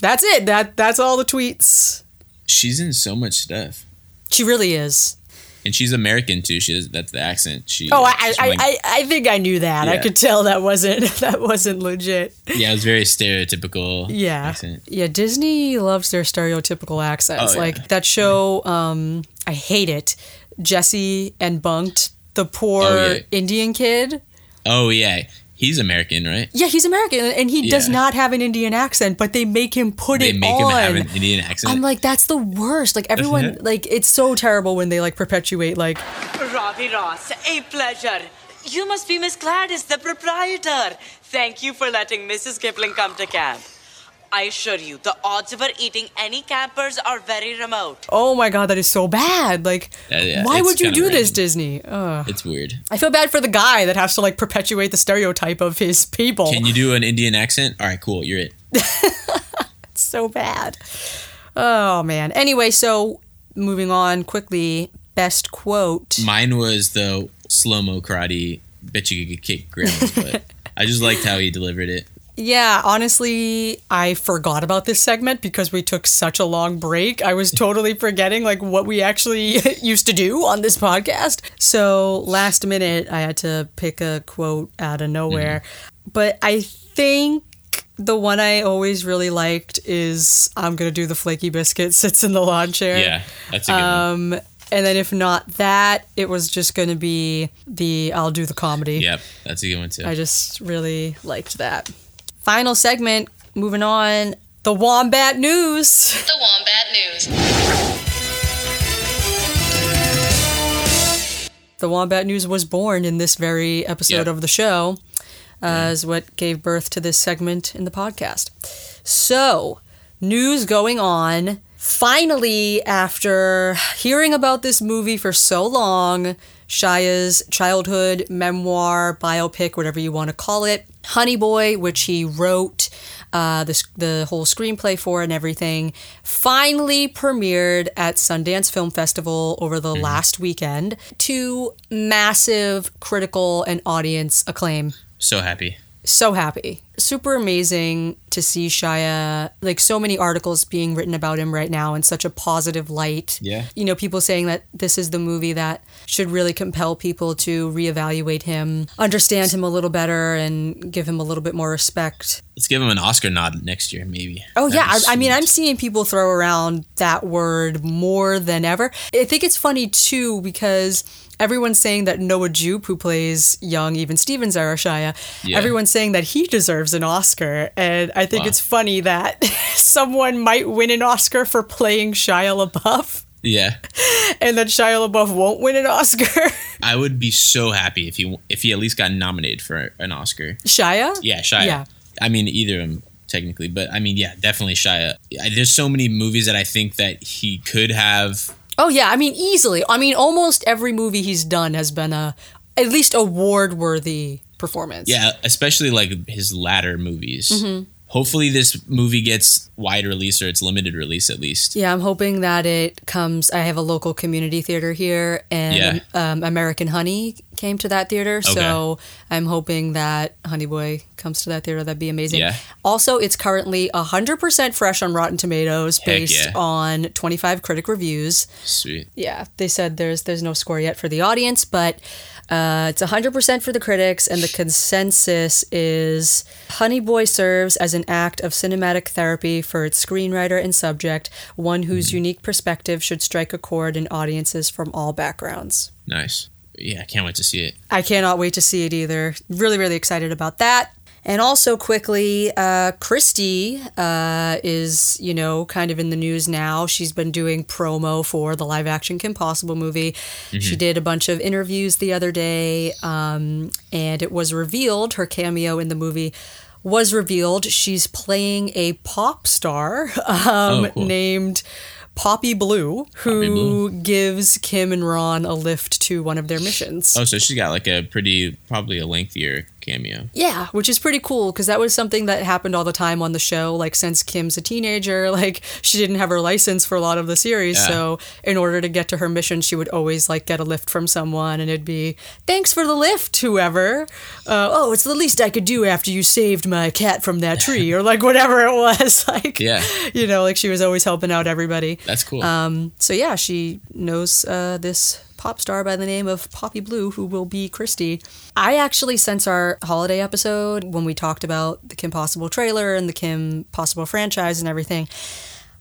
that's it. That that's all the tweets. she's in so much stuff, She really is. and she's American too. She does that's the accent. She. Oh, I I, like, I, I think I knew that. I could tell that wasn't that wasn't legit. yeah, it was very stereotypical. Yeah. accent. Yeah, Disney loves their stereotypical accents. Oh, yeah. Like that show, um, I hate it. Jessie and Bunk'd, the poor Oh, yeah. Indian kid. Oh yeah, he's American, right? Yeah, he's American and he does not have an Indian accent, but they make him put They it make on. him have an Indian accent. I'm like, that's the worst. Like everyone, like it's so terrible when they like perpetuate like Ravi Ross, a pleasure. You must be Miss Gladys, the proprietor. Thank you for letting Mrs. Kipling come to camp. I assure you, the odds of her eating any campers are very remote. Oh my god, that is so bad. Like, Yeah, yeah, why would you kinda do this. Disney? Ugh. it's weird. I feel bad for the guy that has to like perpetuate the stereotype of his people. Can you do an Indian accent? All right, cool. You're it. It's so bad. Oh man. Anyway, so moving on quickly. Best quote. Mine was the slow mo karate. Bet you could kick kicked grandma's butt. I just liked how he delivered it. Yeah, honestly, I forgot about this segment because we took such a long break. I was totally forgetting like what we actually used to do on this podcast. So, last minute I had to pick a quote out of nowhere. But I think the one I always really liked is I'm going to do the flaky biscuit sits in the lawn chair. Yeah, that's a good one. Um and then if not that, it was just going to be the I'll do the comedy. Yep, that's a good one too. I just really liked that. Final segment, moving on. The Wombat News. The Wombat News. The Wombat News was born in this very episode Yep. of the show, uh, is what gave birth to this segment in the podcast. So, news going on. Finally, after hearing about this movie for so long, Shia's childhood memoir, biopic, whatever you want to call it, Honey Boy, which he wrote uh, the, the whole screenplay for and everything, finally premiered at Sundance Film Festival over the last weekend to massive critical and audience acclaim so happy. so happy. Super amazing to see Shia, like so many articles being written about him right now in such a positive light. Yeah. You know, people saying that this is the movie that should really compel people to reevaluate him, understand him a little better, and give him a little bit more respect. Let's give him an Oscar nod next year, maybe. Oh That'd yeah, I, I mean. I'm seeing people throw around that word more than ever. I think it's funny too because everyone's saying that Noah Jupe, who plays young even Stevens era Yeah. everyone's saying that he deserves an Oscar, and I think Wow. it's funny that someone might win an Oscar for playing Shia LaBeouf, Yeah, and that Shia LaBeouf won't win an Oscar. I would be so happy if he if he at least got nominated for an Oscar. Shia? Yeah, Shia. Yeah. I mean, either of them technically, but I mean, yeah, definitely Shia. There's so many movies that I think that he could have Oh yeah, I mean easily. I mean almost every movie he's done has been a at least award worthy performance. Yeah, especially like his latter movies. Mhm. Hopefully, this movie gets wide release or it's limited release at least. Yeah, I'm hoping that it comes. I have a local community theater here, and um, American Honey came to that theater. So I'm hoping that Honey Boy comes to that theater. That'd be amazing. Yeah. Also, it's currently 100% fresh on Rotten Tomatoes, Heck based yeah. on 25 critic reviews. Sweet. Yeah, they said there's there's no score yet for the audience, but uh, it's 100% for the critics, and the consensus is Honey Boy serves as an act of cinematic therapy for its screenwriter and subject, one whose unique perspective should strike a chord in audiences from all backgrounds. Nice. Yeah, I can't wait to see it. I cannot wait to see it either. Really, really excited about that. And also, quickly, uh, Christy uh, is, you know, kind of in the news now. She's been doing promo for the live action Kim Possible movie. She Mhm. did a bunch of interviews the other day, um, and it was revealed her cameo in the movie was revealed. She's playing a pop star um, Oh, cool. named Poppy Blue, who gives Kim and Ron a lift to one of their missions. Oh, so she's got like a pretty, probably a lengthier cameo. Yeah, which is pretty cool because that was something that happened all the time on the show. Like since Kim's a teenager, like she didn't have her license for a lot of the series, Yeah. so in order to get to her mission, she would always like get a lift from someone, and it'd be thanks for the lift, whoever. Uh, oh, it's the least I could do after you saved my cat from that tree, or like whatever it was. Like Yeah. you know, like she was always helping out everybody. That's cool. Um, so yeah, she knows uh, this pop star by the name of Poppy Blue, who will be Christy. I actually, since our holiday episode, when we talked about the Kim Possible trailer and the Kim Possible franchise and everything,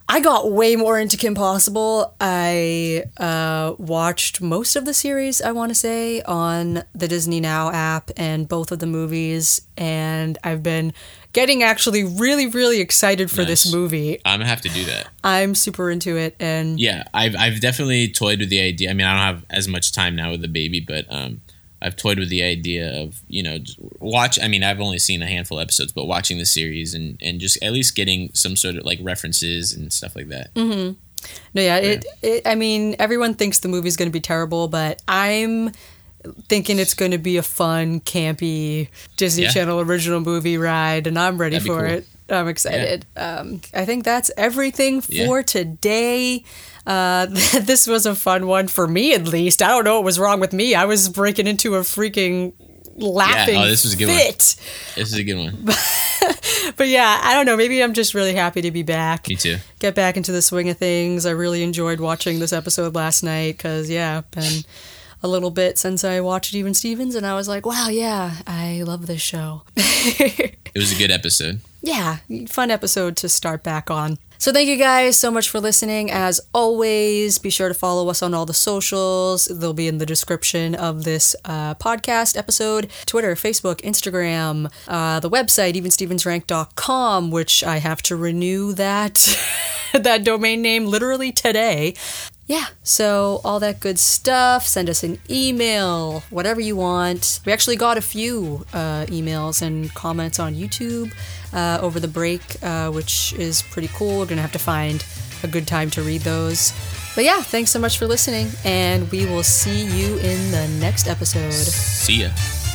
I got way more into Kim Possible. I uh, watched most of the series, I want to say, on the Disney Now app and both of the movies. And I've been getting actually really, really excited for this movie. I'm gonna have to do that. I'm super into it. And Yeah, I've I've definitely toyed with the idea. I mean, I don't have as much time now with the baby, but um, I've toyed with the idea of you know watch. I mean, I've only seen a handful of episodes, but watching the series and and just at least getting some sort of like references and stuff like that. Mm-hmm. No, yeah, it, it. I mean, everyone thinks the movie's going to be terrible, but I'm thinking it's going to be a fun, campy Disney Yeah. Channel original movie ride, and I'm ready for cool. it. I'm excited. Um, I think that's everything for Yeah. today. Uh, this was a fun one for me, at least. I don't know what was wrong with me. I was breaking into a freaking laughing Yeah. Oh, this was a good fit. one. This is a good one. But yeah, I don't know. Maybe I'm just really happy to be back. Me too. Get back into the swing of things. I really enjoyed watching this episode last night because, yeah, been a little bit since I watched Even Stevens, and I was like, wow, yeah, I love this show. It was a good episode. yeah, fun episode to start back on. So thank you guys so much for listening. As always, be sure to follow us on all the socials. They'll be in the description of this uh, podcast episode. Twitter, Facebook, Instagram, uh, the website, evenstevensranked.com, which I have to renew that that domain name literally today. Yeah, so all that good stuff. Send us an email, whatever you want. We actually got a few uh, emails and comments on YouTube uh, over the break, uh, which is pretty cool. We're going to have to find a good time to read those. But yeah, thanks so much for listening, and we will see you in the next episode. See ya.